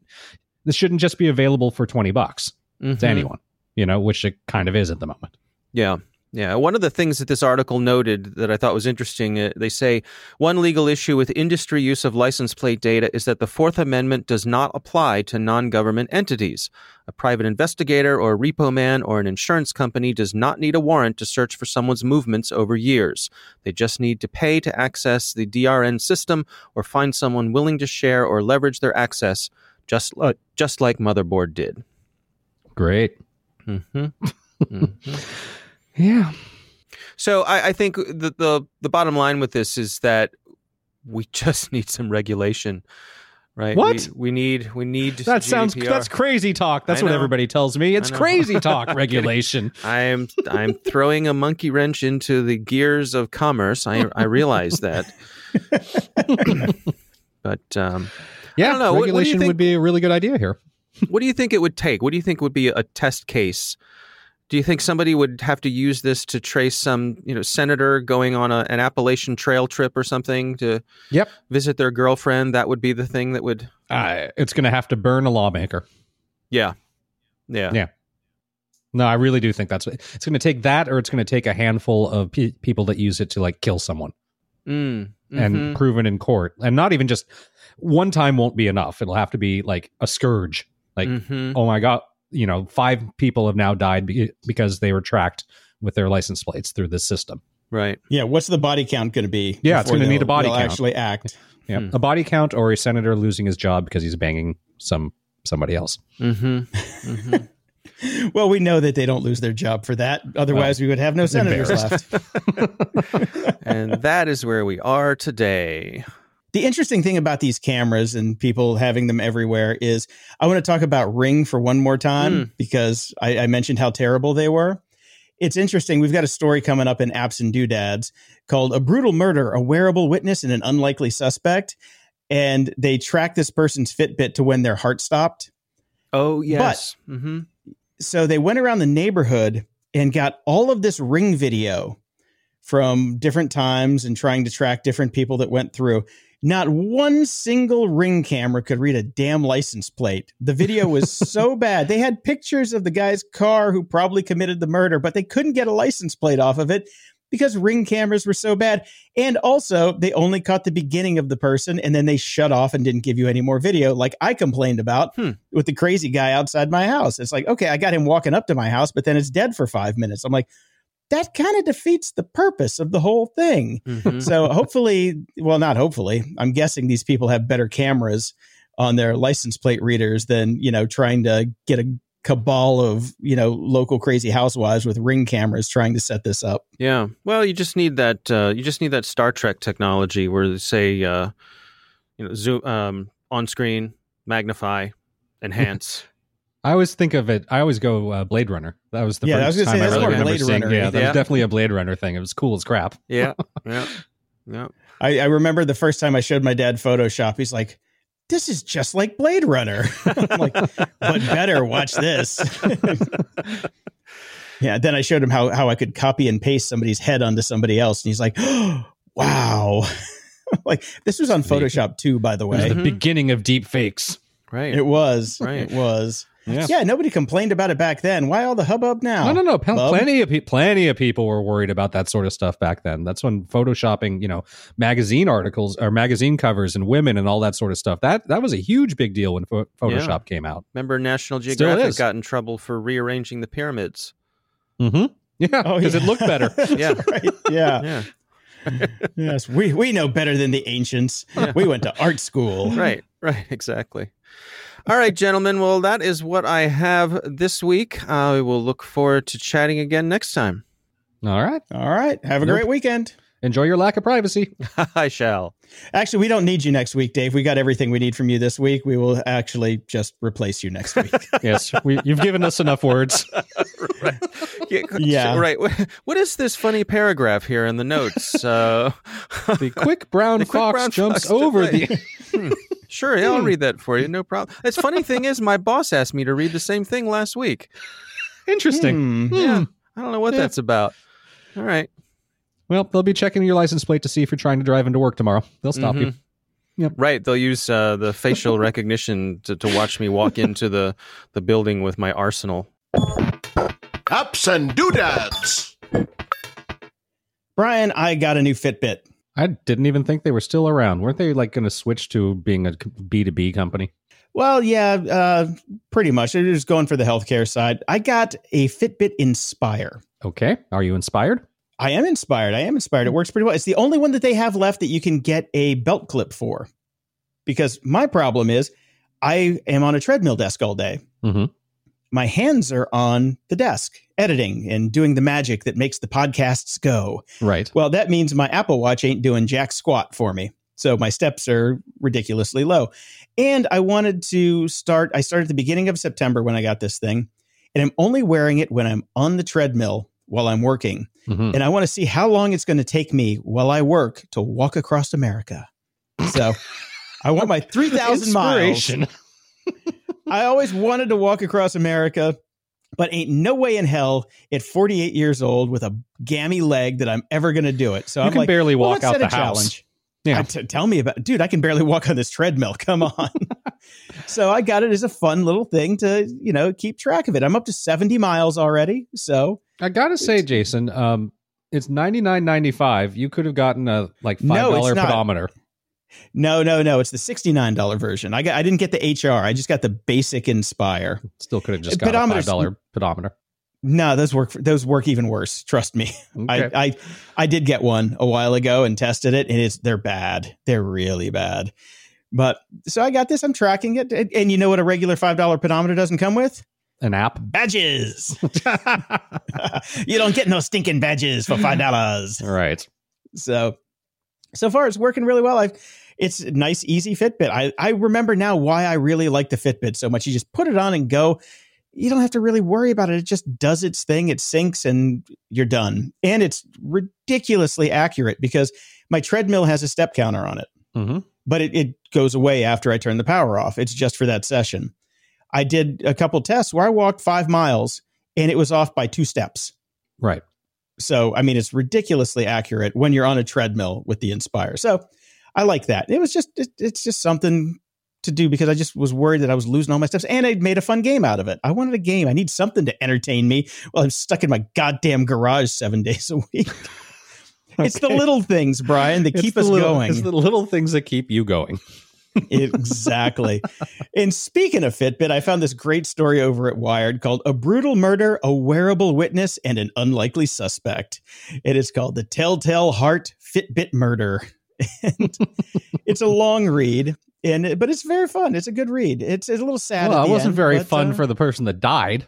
this shouldn't just be available for twenty bucks Mhm. to anyone. You know, which it kind of is at the moment. Yeah. Yeah. One of the things that this article noted that I thought was interesting, uh, they say one legal issue with industry use of license plate data is that the Fourth Amendment does not apply to non government entities. A private investigator or a repo man or an insurance company does not need a warrant to search for someone's movements over years. They just need to pay to access the DRN system or find someone willing to share or leverage their access, just, like just like Motherboard did. Great. Mm-hmm. mm-hmm. (laughs) Yeah. So I, I think the, the the bottom line with this is that we (laughs) just need some regulation right? What? We, we need we need That sounds that's crazy talk. That's what everybody tells me. It's crazy (laughs) talk regulation. I'm I'm throwing a monkey wrench into the gears of commerce. I I realize that. but um, Yeah, don't know. What- what regulation think- would be a really good idea here. (laughs) what do you think it would take? What do you think would be a test case? Do you think somebody would have to use this to trace some, you know, senator going on a, an Appalachian Trail trip or something to Yep. visit their girlfriend? That would be the thing that would, Uh, it's going to have to burn a lawmaker. yeah, yeah, Yeah. No, I really do think that's it's going to take. That, or it's going to take a handful of pe- people that use it to like kill someone Mm, and mhm. proven in court, and not even just one time won't be enough. It'll have to be like a scourge. Like, Mhm. oh my god, you know, five people have now died be- because they were tracked with their license plates through this system. right. Yeah, what's the body count going to be? Yeah, it's gonna need a body count. Actually, act. Yeah, Hmm. a body count or a senator losing his job because he's banging some somebody else. hmm hmm (laughs) Well, we know that they don't lose their job for that. Otherwise, we would have no senators left. (laughs) (laughs) and that is where we are today. The interesting thing about these cameras and people having them everywhere is I want to talk about Ring for one more time Mm. because I, I mentioned how terrible they were. It's interesting. We've got a story coming up in Apps and Doodads called A Brutal Murder, a Wearable Witness and an Unlikely Suspect. And they track this person's Fitbit to when their heart stopped. Oh yes. hmm so they went around the neighborhood and got all of this ring video from different times and trying to track different people that went through. Not one single ring camera could read a damn license plate. The video was (laughs) so bad. They had pictures of the guy's car who probably committed the murder, but they couldn't get a license plate off of it because ring cameras were so bad. And also, they only caught the beginning of the person and then they shut off and didn't give you any more video, like I complained about Hmm. with the crazy guy outside my house. It's like, okay, I got him walking up to my house, but then it's dead for five minutes. I'm like, that kind of defeats the purpose of the whole thing. hmm So hopefully, well, not hopefully, I'm guessing these people have better cameras on their license plate readers than, you know, trying to get a cabal of, you know, local crazy housewives with ring cameras trying to set this up. Yeah. Well, you just need that. Uh, you just need that Star Trek technology where they say, uh, you know, zoom um, on screen, magnify, enhance. (laughs) I always think of it. I always go uh, Blade Runner. That was the Yeah, I was first gonna say, time I really more remember Blade seeing. Runner, Yeah, that yeah. was definitely a Blade Runner thing. It was cool as crap. yeah. (laughs) Yeah. Yeah. I, I remember the first time I showed my dad Photoshop, he's like, this is just like Blade Runner. (laughs) I'm like, but better, watch this. (laughs) yeah. Then I showed him how, how I could copy and paste somebody's head onto somebody else. And he's like, oh, (gasps) wow. (laughs) like this was on Photoshop too, by the It was way. the Mhm. beginning of deep fakes. Right. It was. Right. It was. Yeah. Yeah. Nobody complained about it back then. Why all the hubbub now? No, no, no. Pl- Bub? Plenty of pe- plenty of people were worried about that sort of stuff back then. That's when photoshopping, you know, magazine articles or magazine covers and women and all that sort of stuff. That that was a huge big deal when pho- Photoshop came out. Remember, National Geographic got in trouble for rearranging the pyramids. Mm-hmm. Yeah, Oh, because yeah. it looked better. (laughs) Yeah. right. Yeah. Yeah. yes. We, we know better than the ancients. Yeah. We went to art school. Right. Right. Exactly. All right, gentlemen. Well, that is what I have this week. I will look forward to chatting again next time. all right. All right. Have a Nope. great weekend. Enjoy your lack of privacy. (laughs) I shall. Actually, we don't need you next week, Dave. We got everything we need from you this week. We will actually just replace you next week. (laughs) yes, we, you've given us enough words. (laughs) right. Yeah. Yeah. Right. What is this funny paragraph here in the notes? Uh, The quick brown The quick fox brown jumps fox, over right. the. Hmm. Sure, yeah, I'll read that for you. (laughs) No problem. It's funny thing is, my boss asked me to read the same thing last week. Interesting. Hmm. Yeah, I don't know what Yeah. that's about. All right. Well, they'll be checking your license plate to see if you're trying to drive into work tomorrow. They'll stop you. Mhm. Yep. Right. They'll use uh, the (laughs) facial recognition to, to watch me walk into the, the building with my arsenal. Apps and doodads. Brian, I got a new Fitbit. I didn't even think they were still around. Weren't they like going to switch to being a B two B company? Well, yeah, uh, pretty much. They're just going for the healthcare side. I got a Fitbit Inspire. Okay, are you inspired? I am inspired. I am inspired. It works pretty well. It's the only one that they have left that you can get a belt clip for. Because my problem is I am on a treadmill desk all day. Mhm. My hands are on the desk editing and doing the magic that makes the podcasts go. Right. Well, that means my Apple Watch ain't doing jack squat for me. So my steps are ridiculously low. And I wanted to start, I started at the beginning of September when I got this thing, and I'm only wearing it when I'm on the treadmill while I'm working. Mhm. And I want to see how long it's going to take me while I work to walk across America. So I want my 3,000 miles. I always wanted to walk across America, but ain't no way in hell at 48 years old with a gammy leg that I'm ever going to do it. So You I'm can like, barely well, walk out the a house. challenge. Yeah. T- tell me about, dude. I can barely walk on this treadmill. (laughs) Come on. so I got it as a fun little thing to, you know, keep track of it. I'm up to 70 miles already. So I gotta say, Jason, um, it's ninety nine ninety five. You could have gotten a like five No, it's dollar not. No, no, no. It's the $69 version. I got, I didn't get the HR. I just got the basic Inspire. Still could have just uh, got a five Pedometers- dollar pedometer. No, those work. Those work even worse. Trust me. (laughs) Okay. I, I I did get one a while ago and tested it, and it's they're bad. They're really bad. But so I got this. I'm tracking it, and, and you know what a regular five dollar pedometer doesn't come with? An app. Badges. (laughs) (laughs) you don't get no stinking badges for five dollars. Right. So so far it's working really well. I've it's a nice, easy Fitbit. I, I remember now why I really like the Fitbit so much. You just put it on and go. You don't have to really worry about it. It just does its thing. It syncs and you're done. And it's ridiculously accurate because my treadmill has a step counter on it, Mm-hmm. but it, it goes away after I turn the power off. It's just for that session. I did a couple tests where I walked five miles and it was off by two steps. Right. So, I mean, it's ridiculously accurate when you're on a treadmill with the Inspire. So, I like that. It was just, it, it's just something to do because I just was worried that I was losing all my steps and I made a fun game out of it. I wanted a game. I need something to entertain me while I'm stuck in my goddamn garage seven (laughs) days a week. (laughs) It's the little things, Brian, that It's keep us little- going. It's the little things that keep you going. (laughs) exactly. and speaking of Fitbit, I found this great story over at Wired called A Brutal Murder, A Wearable Witness, and an Unlikely Suspect. It is called The Telltale Heart Fitbit Murder. (laughs) and it's a long read. And but it's very fun. It's a good read. It's, it's a little sad. well, it wasn't end, very but, fun uh, for the person that died.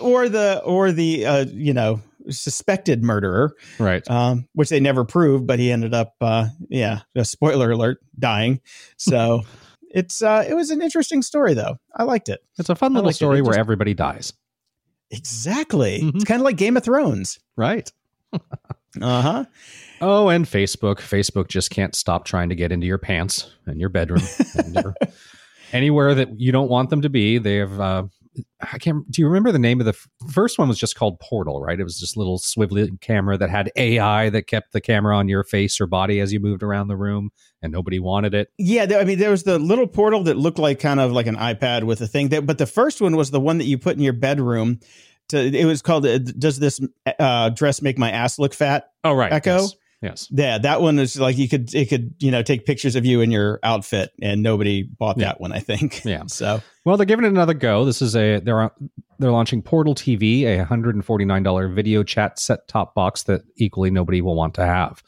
or the or the uh, you know suspected murderer, Right. um, which they never proved, but he ended up, uh, yeah, a spoiler alert, dying. So (laughs) it's uh, it was an interesting story, though. I liked it. It's a fun little liked it. story It where just- everybody dies. Exactly. Mhm. It's kind of like Game of Thrones. Right. (laughs) Uh huh. Oh, and Facebook. Facebook just can't stop trying to get into your pants and your bedroom (laughs) and anywhere that you don't want them to be. They have. Uh, I can't. Do you remember the name of the f- first one? Was just called Portal, right? It was a little swivelly camera that had AI that kept the camera on your face or body as you moved around the room, and nobody wanted it. Yeah, there, I mean, there was the little portal that looked like kind of like an iPad with a thing. That, but the first one was the one that you put in your bedroom. To it was called uh, "Does this uh, dress make my ass look fat?" Oh, right. Echo? Yes. yes. Yeah, that one is like you could it could you know take pictures of you in your outfit, and nobody bought Yeah. that one. I think. Yeah. (laughs) So Well, they're giving it another go. This is a they're they're launching Portal TV, a hundred and forty nine dollar video chat set top box that equally nobody will want to have.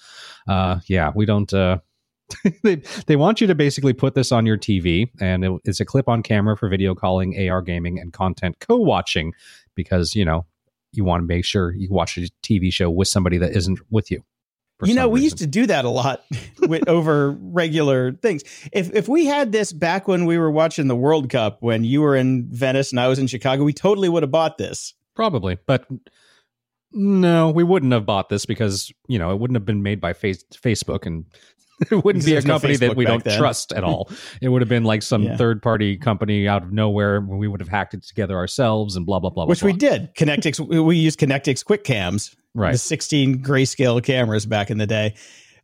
Uh, yeah, we don't. Uh, (laughs) they they want you to basically put this on your TV, and it, it's a clip on camera for video calling, AR gaming, and content co watching because you know you want to make sure you watch a TV show with somebody that isn't with you. you know, we used to do that a lot (laughs) with over regular things. If if we had this back when we were watching the World Cup, when you were in Venice and I was in Chicago, we totally would have bought this. Probably, but no, we wouldn't have bought this because you know it wouldn't have been made by face, Facebook, and (laughs) it wouldn't be a there's no company that we don't then. trust at all. (laughs) it would have been like some Yeah. third party company out of nowhere where we would have hacked it together ourselves and blah blah blah. which blah, we did. Connectix, we used Connectix QuickCams, blah. the 16 grayscale cameras back in the day.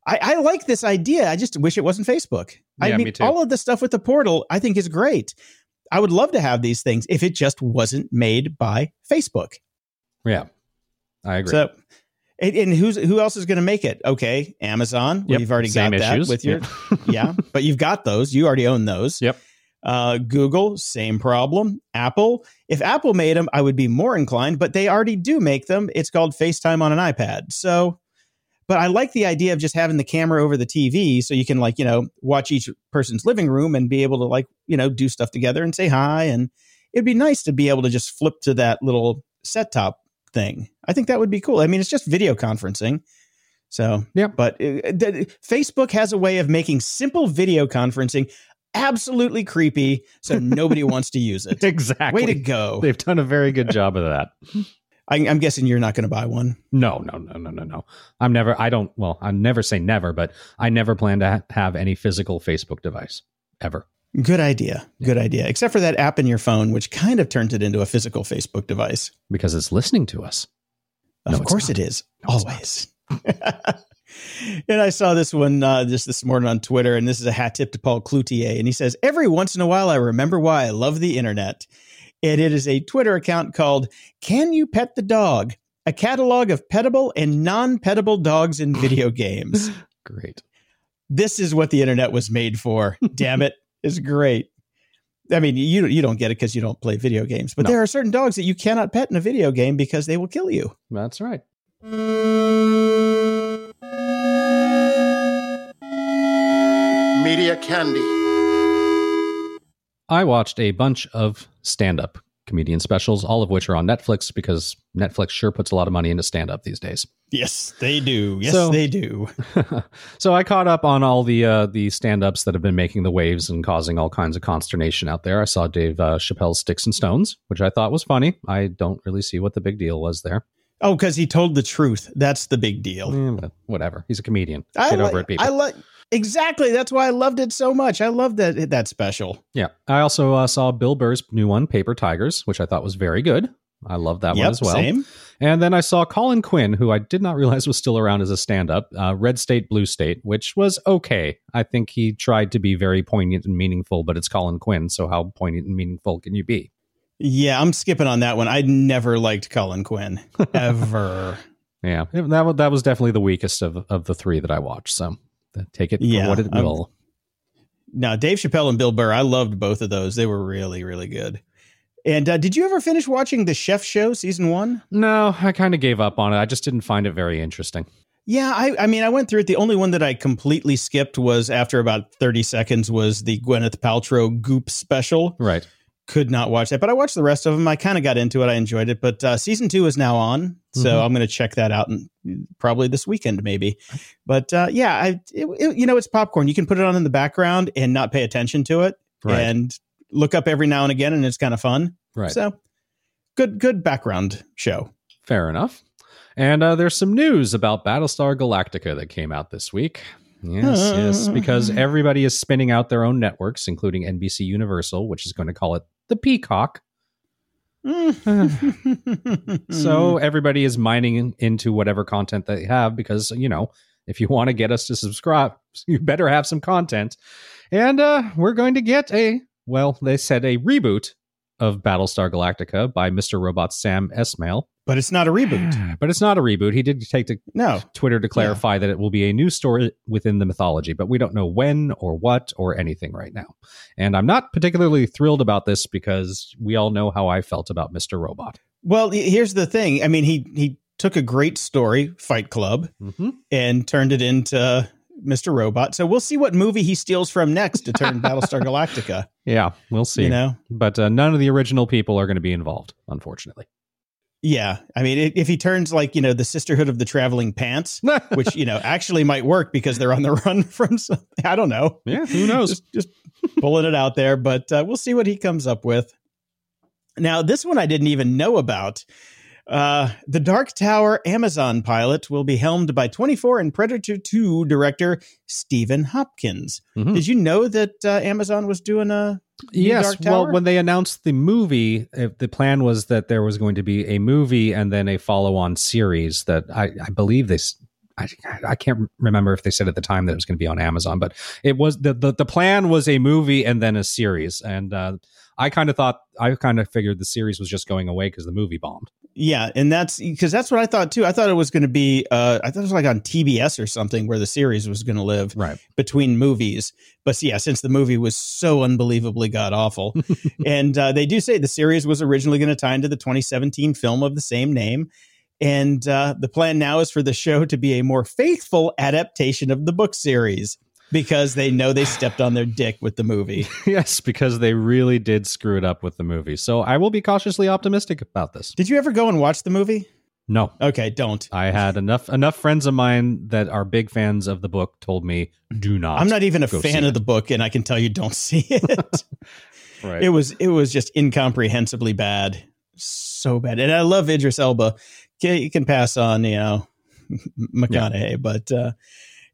I, I like this idea. I just wish it wasn't Facebook. I mean, me all of the stuff with the portal, I think is great. I would love to have these things if it just wasn't made by Facebook. Yeah, I agree. So, and, and who's who else is going to make it? Okay, Amazon. Yep, you've already same got that issues. with your Yeah. (laughs) yeah, but you've got those. You already own those. Yep. Uh, Google, same problem. Apple. If Apple made them, I would be more inclined, but they already do make them. It's called FaceTime on an iPad. So, but I like the idea of just having the camera over the TV so you can like, you know, watch each person's living room and be able to like, you know, do stuff together and say hi. And it'd be nice to be able to just flip to that little set top thing. I think that would be cool. I mean, it's just video conferencing. So, yeah. But uh, Facebook has a way of making simple video conferencing absolutely creepy, so (laughs) nobody wants to use it. Exactly. Way to go! They've done a very good job of that. I, I'm guessing you're not going to buy one. No, no, no, no, no, no. I'm never. I don't. Well, I never say never, but I never plan to ha- have any physical Facebook device ever. Good idea. Good idea. Except for that app in your phone, which kind of turns it into a physical Facebook device. because it's listening to us. Of No, course it is. No, Always. (laughs) and I saw this one uh, just this morning on Twitter, and this is a hat tip to Paul Cloutier. And he says, Every once in a while, I remember why I love the internet. And it is a Twitter account called Can You Pet the Dog? A catalog of petable and non petable dogs in video (laughs) games. Great. This is what the internet was made for. Damn it. It's great. I mean, you you don't get it because you don't play video games, but No. there are certain dogs that you cannot pet in a video game because they will kill you. That's right. Media Candy. I watched a bunch of stand-up comedian specials, all of which are on Netflix because Netflix sure puts a lot of money into stand-up these days. Yes, they do. Yes, So- they do. (laughs) so I caught up on all the uh, the stand-ups that have been making the waves and causing all kinds of consternation out there. I saw Dave uh, Chappelle's Sticks and Stones, which I thought was funny. I don't really see what the big deal was there. Oh, because he told the truth. That's the big deal. But whatever. He's a comedian. I Get over it, people. I like exactly. That's why I loved it so much. I loved that that special. Yeah. I also uh, saw Bill Burr's new one, Paper Tigers, which I thought was very good. I love that yep, one as well. Same. And then I saw Colin Quinn, who I did not (laughs) realize was still around as a stand up, uh, Red State, Blue State, which was okay. I think he tried to be very poignant and meaningful, but it's Colin Quinn. So, how poignant and meaningful can you be? Yeah, I'm skipping on that one. I never liked Colin Quinn (laughs) ever. Yeah. That, that was definitely the weakest of, of the three that I watched. So, take it Yeah, for what it will. now, Dave Chappelle and Bill Burr, I loved both of those. They were really, really good. And uh, did you ever finish watching the Chef Show season one? No, I kind of gave up on it. I just didn't find it very interesting. Yeah, I, I mean, I went through it. The only one that I completely skipped was after about 30 seconds was the Gwyneth Paltrow Goop special. Right. Could not watch that, but I watched the rest of them. I kind of got into it. I enjoyed it. But uh, season two is now on, so Mhm. I'm going to check that out and probably this weekend maybe. But uh, yeah, I it, it- you know it's popcorn. You can put it on in the background and not pay attention to it, Right. and look up every now and again, and it's kind of fun. right. So good, good background show. Fair enough. And uh, there's some news about Battlestar Galactica that came out this week. Yes, yes, because everybody is spinning out their own networks, including NBC Universal, which is going to call it the Peacock. So everybody is mining into whatever content they have because, you know, if you want to get us to subscribe, (laughs) you better have some content. And uh, we're going to get a, well, they said a reboot of Battlestar Galactica by Mr. Robot Sam Esmail. But it's not a reboot. But it's not a reboot. He did take to No, Twitter to clarify that it will be a new story within the mythology, but we don't know when or what or anything right now. And I'm not particularly thrilled about this because we all know how I felt about Mr. Robot. Well, here's the thing. I mean, he he took a great story, Fight Club, Mm-hmm. and turned it into Mr. Robot. So we'll see what movie he steals from next to turn (laughs) Battlestar Galactica. Yeah, we'll see. You know? But uh, none of the original people are going to be involved, unfortunately. Yeah. I mean, if he turns like, you know, the Sisterhood of the Traveling Pants, (laughs) which, you know, actually might work because they're on the (laughs) run from something. I don't know. yeah, who knows? Just, just pulling it out there, but uh, we'll see what he comes up with. Now, this one I didn't even know about. Uh, the Dark Tower Amazon pilot will be helmed by 24 and Predator 2 director Stephen Hopkins. Mhm. Did you know that uh, Amazon was doing a Yes. Well, when they announced the movie, uh, the plan was that there was going to be a movie and then a follow-on series that I, I believe they. I can't remember if they said at the time that it was going to be on Amazon, but it was the, the the plan was a movie and then a series, and uh, I kind of thought I kind of figured the series was just going away because the movie bombed. Yeah, and that's because that's what I thought too. I thought it was going to be, uh, I thought it was like on TBS or something where the series was going to live Right. between movies. But yeah, since the movie was so unbelievably god awful, (laughs) and uh, they do say the series was originally going to tie into the 2017 film of the same name. And uh, the plan now is for the show to be a more faithful adaptation of the book series because they know they stepped on their dick with the movie. (laughs) yes, because they really did screw it up with the movie. So I will be cautiously optimistic about this. Did you ever go and watch the movie? No, Okay, don't. I had enough enough friends of mine that are big fans of the book told me do not. I'm not even a fan of the book, and I can tell you don't (laughs) see it. (laughs) Right. it was it was just incomprehensibly bad, so bad. And I love Idris Elba. You can pass on, you know, McConaughey, but uh,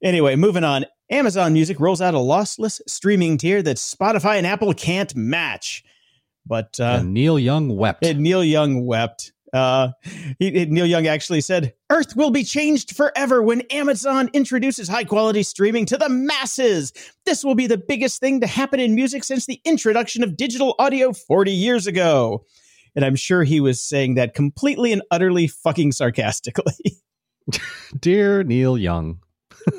anyway, moving on. Amazon Music rolls out a lossless streaming tier that Spotify and Apple can't match. But uh, Neil Young wept. Neil Young wept. Uh, he, he- Neil Young actually said, "Earth will be changed forever when Amazon introduces high quality streaming to the masses. This will be the biggest thing to happen in music since the introduction of digital audio 40 years ago." And I'm sure he was saying that completely and utterly fucking sarcastically. (laughs) Dear Neil Young.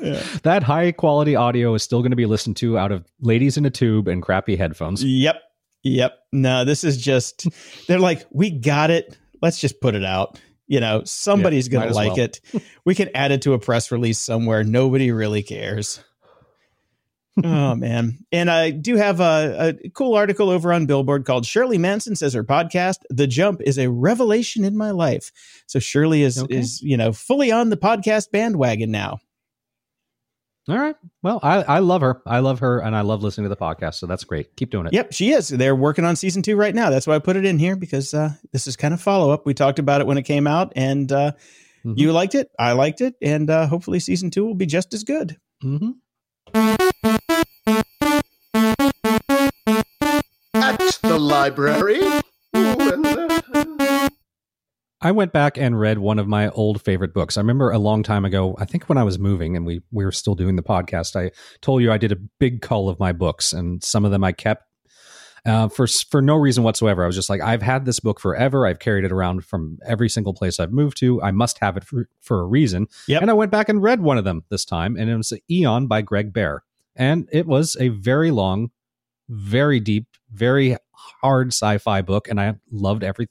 Yeah. (laughs) that high quality audio is still going to be listened to out of ladies in a tube and crappy headphones. yep, yep. No, this is just. They're like, we got it. Let's just put it out. You know, somebody's Yeah, going to like well. it. We can add it to a press release somewhere. Nobody really cares. oh man! And I do have a, a cool article over on Billboard called "Shirley Manson says her podcast, The Jump, is a revelation in my life." So Shirley is Okay. is you know fully on the podcast bandwagon now. All right. Well, I, I love her. I love her and I love listening to the podcast. So that's great. Keep doing it. Yep, she is. They're working on season two right now. That's why I put it in here because uh, this is kind of follow up. We talked about it when it came out, and uh, Mhm. you liked it. I liked it, and uh, hopefully season two will be just as good. Mhm. At the library. I went back and read one of my old favorite books. I remember a long time ago, I think when I was moving and we, we were still doing the podcast, I told you I did a big cull of my books and some of them I kept uh, for, for no reason whatsoever. I was just like, I've had this book forever. I've carried it around from every single place I've moved to. I must have it for, for a reason. Yep. And I went back and read one of them this time and it was Eon by Greg Bear. And it was a very long, very deep, very hard sci-fi book. And I loved every,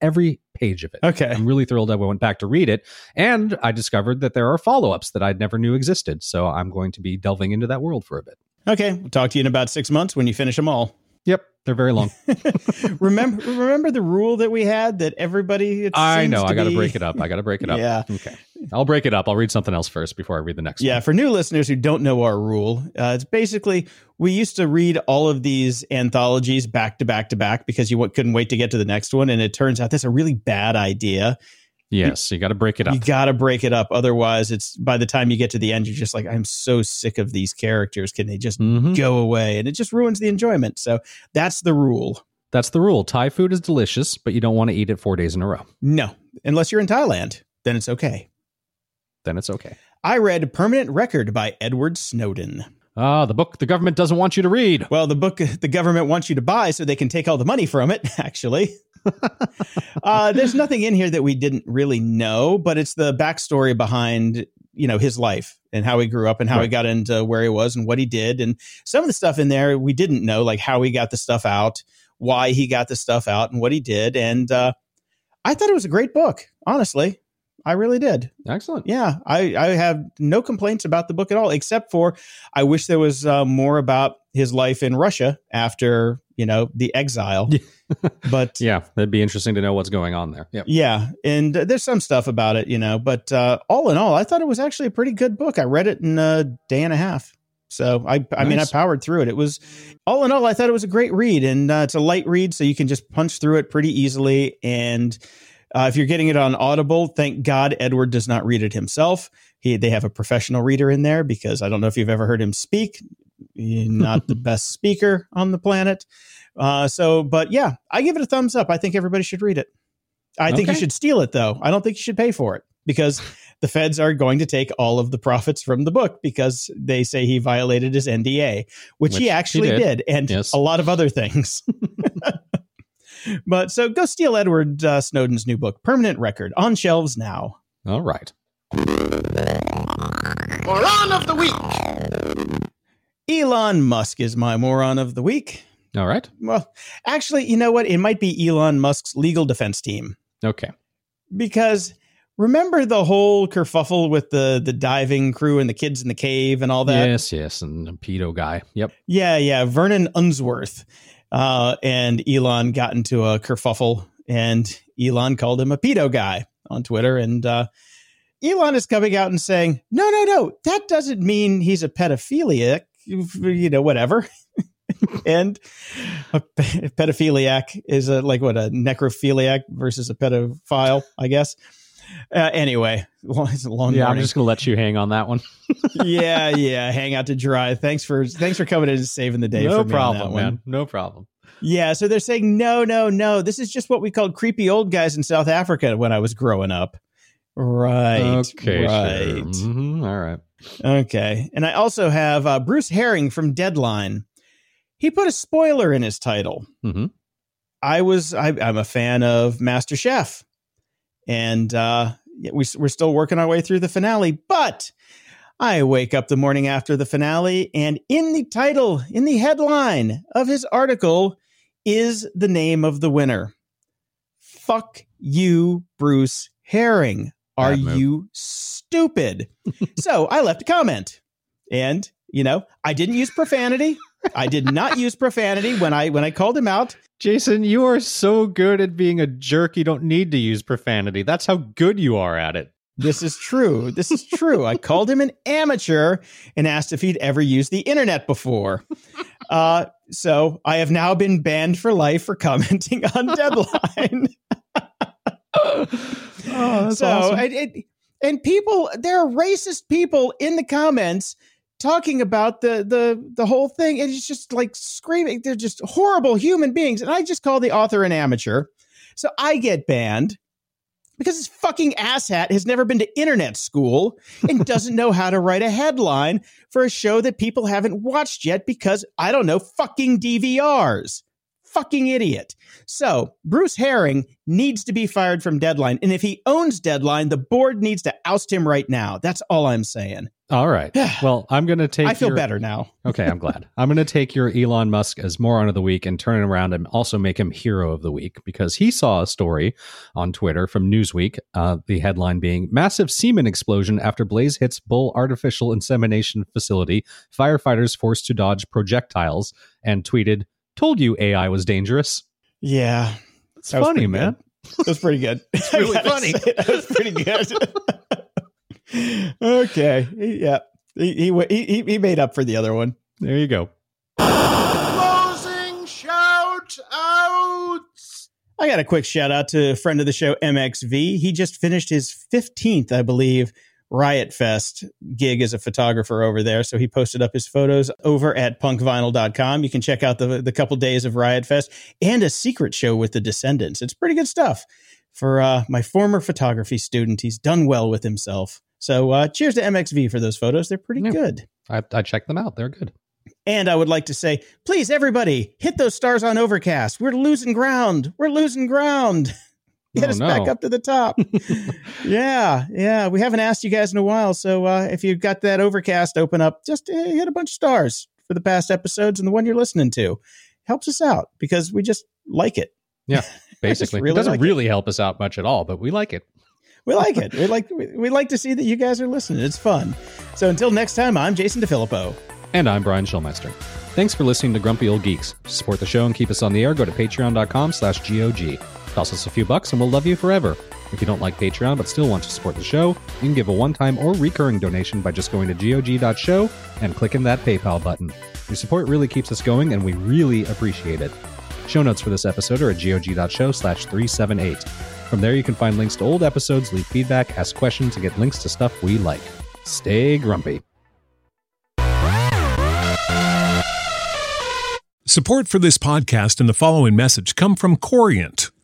every page of it. Okay. I'm really thrilled I went back to read it. And I discovered that there are follow ups that I never knew existed. So I'm going to be delving into that world for a bit. Okay. We'll talk to you in about six months when you finish them all. Yep. They're very long. (laughs) remember, remember the rule that we had that everybody. It I know. I got to break it up. I got to break it up. (laughs) Yeah. Okay. I'll break it up. I'll read something else first before I read the next Yeah, one. for new listeners who don't know our rule, uh, it's basically we used to read all of these anthologies back to back to back because you couldn't wait to get to the next one, and it turns out that's a really bad idea. Yes. You got to break it up. You got to break it up, otherwise, it's by the time you get to the end, you're just like, I'm so sick of these characters. Can they just Mhm. go away? And it just ruins the enjoyment. So that's the rule. That's the rule. Thai food is delicious, but you don't want to eat it four days in a row. No, unless you're in Thailand, then it's okay. Then it's okay. I read Permanent Record by Edward Snowden. Ah, the book the government doesn't want you to read. Well, the book (laughs) the government wants you to buy so they can take all the money from it, (laughs) actually. (laughs) uh, there's nothing in here that we didn't really know, but it's the backstory behind, you know, his life and how he grew up and how he got into where he was and what he did. And some of the stuff in there we didn't know, like how he got the stuff out, why he got the stuff out, and what he did. And uh, I thought it was a great book, honestly. I really did. Excellent. Yeah, I, I have no complaints about the book at all, except for I wish there was uh, more about his life in Russia after you know the exile. (laughs) but yeah. Yeah, that'd be interesting to know what's going on there. Yep. Yeah, and uh, there's some stuff about it, you know. But uh, all in all, I thought it was actually a pretty good book. I read it in a day and a half. So I, I mean, I powered through it. It was all in all, I thought it was a great read, and uh, it's a light read, so you can just punch through it pretty easily. And uh, if you're getting it on Audible, thank God Edward does not read it himself. He they have a professional reader in there because I don't know if you've ever heard him speak. He's (laughs) not the best speaker on the planet. Uh, so, but yeah, I give it a thumbs up. I think everybody should read it. I think you should steal it though. I don't think you should pay for it because the feds are going to take all of the profits from the book because they say he violated his NDA, which, Which he he actually did. did. and Yes. a lot of other things. (laughs) but so go steal Edward uh, Snowden's new book, Permanent Record, on shelves now. All right. Moron of the week. Elon Musk is my moron of the week. All right. Well, actually, you know what? It might be Elon Musk's legal defense team Okay. because remember the whole kerfuffle with the the diving crew and the kids in the cave and all that. yes, yes. And the pedo guy. Yep. Yeah, yeah. Vernon Unsworth uh, and Elon got into a kerfuffle, and Elon called him a pedo guy on Twitter, and uh, Elon is coming out and saying, "No, no, no, that doesn't mean he's a pedophiliac. You know, whatever." (laughs) and a pedophiliac is a like what a necrophiliac versus a pedophile, I guess. Uh, anyway, (laughs) it's a long. Yeah, morning. I'm just gonna let you hang on that one. (laughs) yeah, (laughs) yeah. Hang out to dry. Thanks for thanks for coming in and saving the day. no for me on that problem, one. man. No problem. Yeah, so they're saying no, no, no. This is just what we called creepy old guys in South Africa when I was growing up. Right. Okay, Right. sure. Mhm, all right. Okay. And I also have uh, Bruce Haring from Deadline. He put a spoiler in his title. hmm I was I, I'm a fan of Master Chef, and uh, we, we're still working our way through the finale. But I wake up the morning after the finale, and in the title, in the headline of his article, is the name of the winner. Fuck you, Bruce Haring. Are you stupid? (laughs) so I left a comment, and you know I didn't use profanity. I did not use profanity when I when I called him out. Jason, you are so good at being a jerk. You don't need to use profanity. That's how good you are at it. This is true. This is true. I called him an amateur and asked if he'd ever used the internet before. Uh, so I have now been banned for life for commenting on (laughs) Deadline. oh, so awesome. and, and, and people, there are racist people in the comments talking about the the the whole thing. And it's just like screaming. They're just horrible human beings. And I just call the author an amateur. So I get banned because this fucking asshat has never been to internet school and (laughs) doesn't know how to write a headline for a show that people haven't watched yet because I don't know fucking DVRs. Fucking idiot. So, Bruce Haring needs to be fired from Deadline. And if he owns Deadline, the board needs to oust him right now. That's all I'm saying. All right. Well, I'm going to take. I feel your- better now. Okay, I'm glad. I'm going to take your Elon Musk as moron of the week and turn it around and also make him hero of the week because he saw a story on Twitter from Newsweek. Uh, the headline being "Massive semen explosion after blaze hits bull artificial insemination facility. Firefighters forced to dodge projectiles." And tweeted, "Told you AI was dangerous." Yeah. It's funny, man. That was pretty good. It's really (laughs) funny. (laughs) That was pretty good. (laughs) okay. Yeah. He, he, he, he made up for the other one. There you go. Closing shout outs. I got a quick shout out to a friend of the show, MXV. He just finished his 15th, I believe, Riot Fest gig as a photographer over there. So he posted up his photos over at punkvinyl.com. You can check out the, the couple days of Riot Fest and a secret show with the Descendants. It's pretty good stuff. For uh, my former photography student, he's done well with himself. So uh, cheers to MXV for those photos. They're pretty Yeah. good. I, I checked them out. They're good. And I would like to say, please, everybody, hit those stars on Overcast. We're losing ground. We're losing ground. (laughs) Get Oh, us no. back up to the top. (laughs) yeah, yeah. We haven't asked you guys in a while. So uh, if you've got that Overcast open up, just uh, hit a bunch of stars for the past episodes and the one you're listening to. Helps us out because we just like it. Yeah, (laughs) basically, really it doesn't like it. really help us out much at all, but we like it. We like it. we like we, we like to see that you guys are listening. It's fun. So until next time, I'm Jason DeFilippo. And I'm Brian Schulmeister. Thanks for listening to Grumpy Old Geeks. Support the show and keep us on the air, go to patreon.com slash GOG. Toss us a few bucks and we'll love you forever. If you don't like Patreon but still want to support the show, you can give a one-time or recurring donation by just going to gog.show and clicking that PayPal button. Your support really keeps us going and we really appreciate it. Show notes for this episode are at gog.show slash 378. From there you can find links to old episodes, leave feedback, ask questions, and get links to stuff we like. Stay grumpy. Support for this podcast and the following message come from Corient.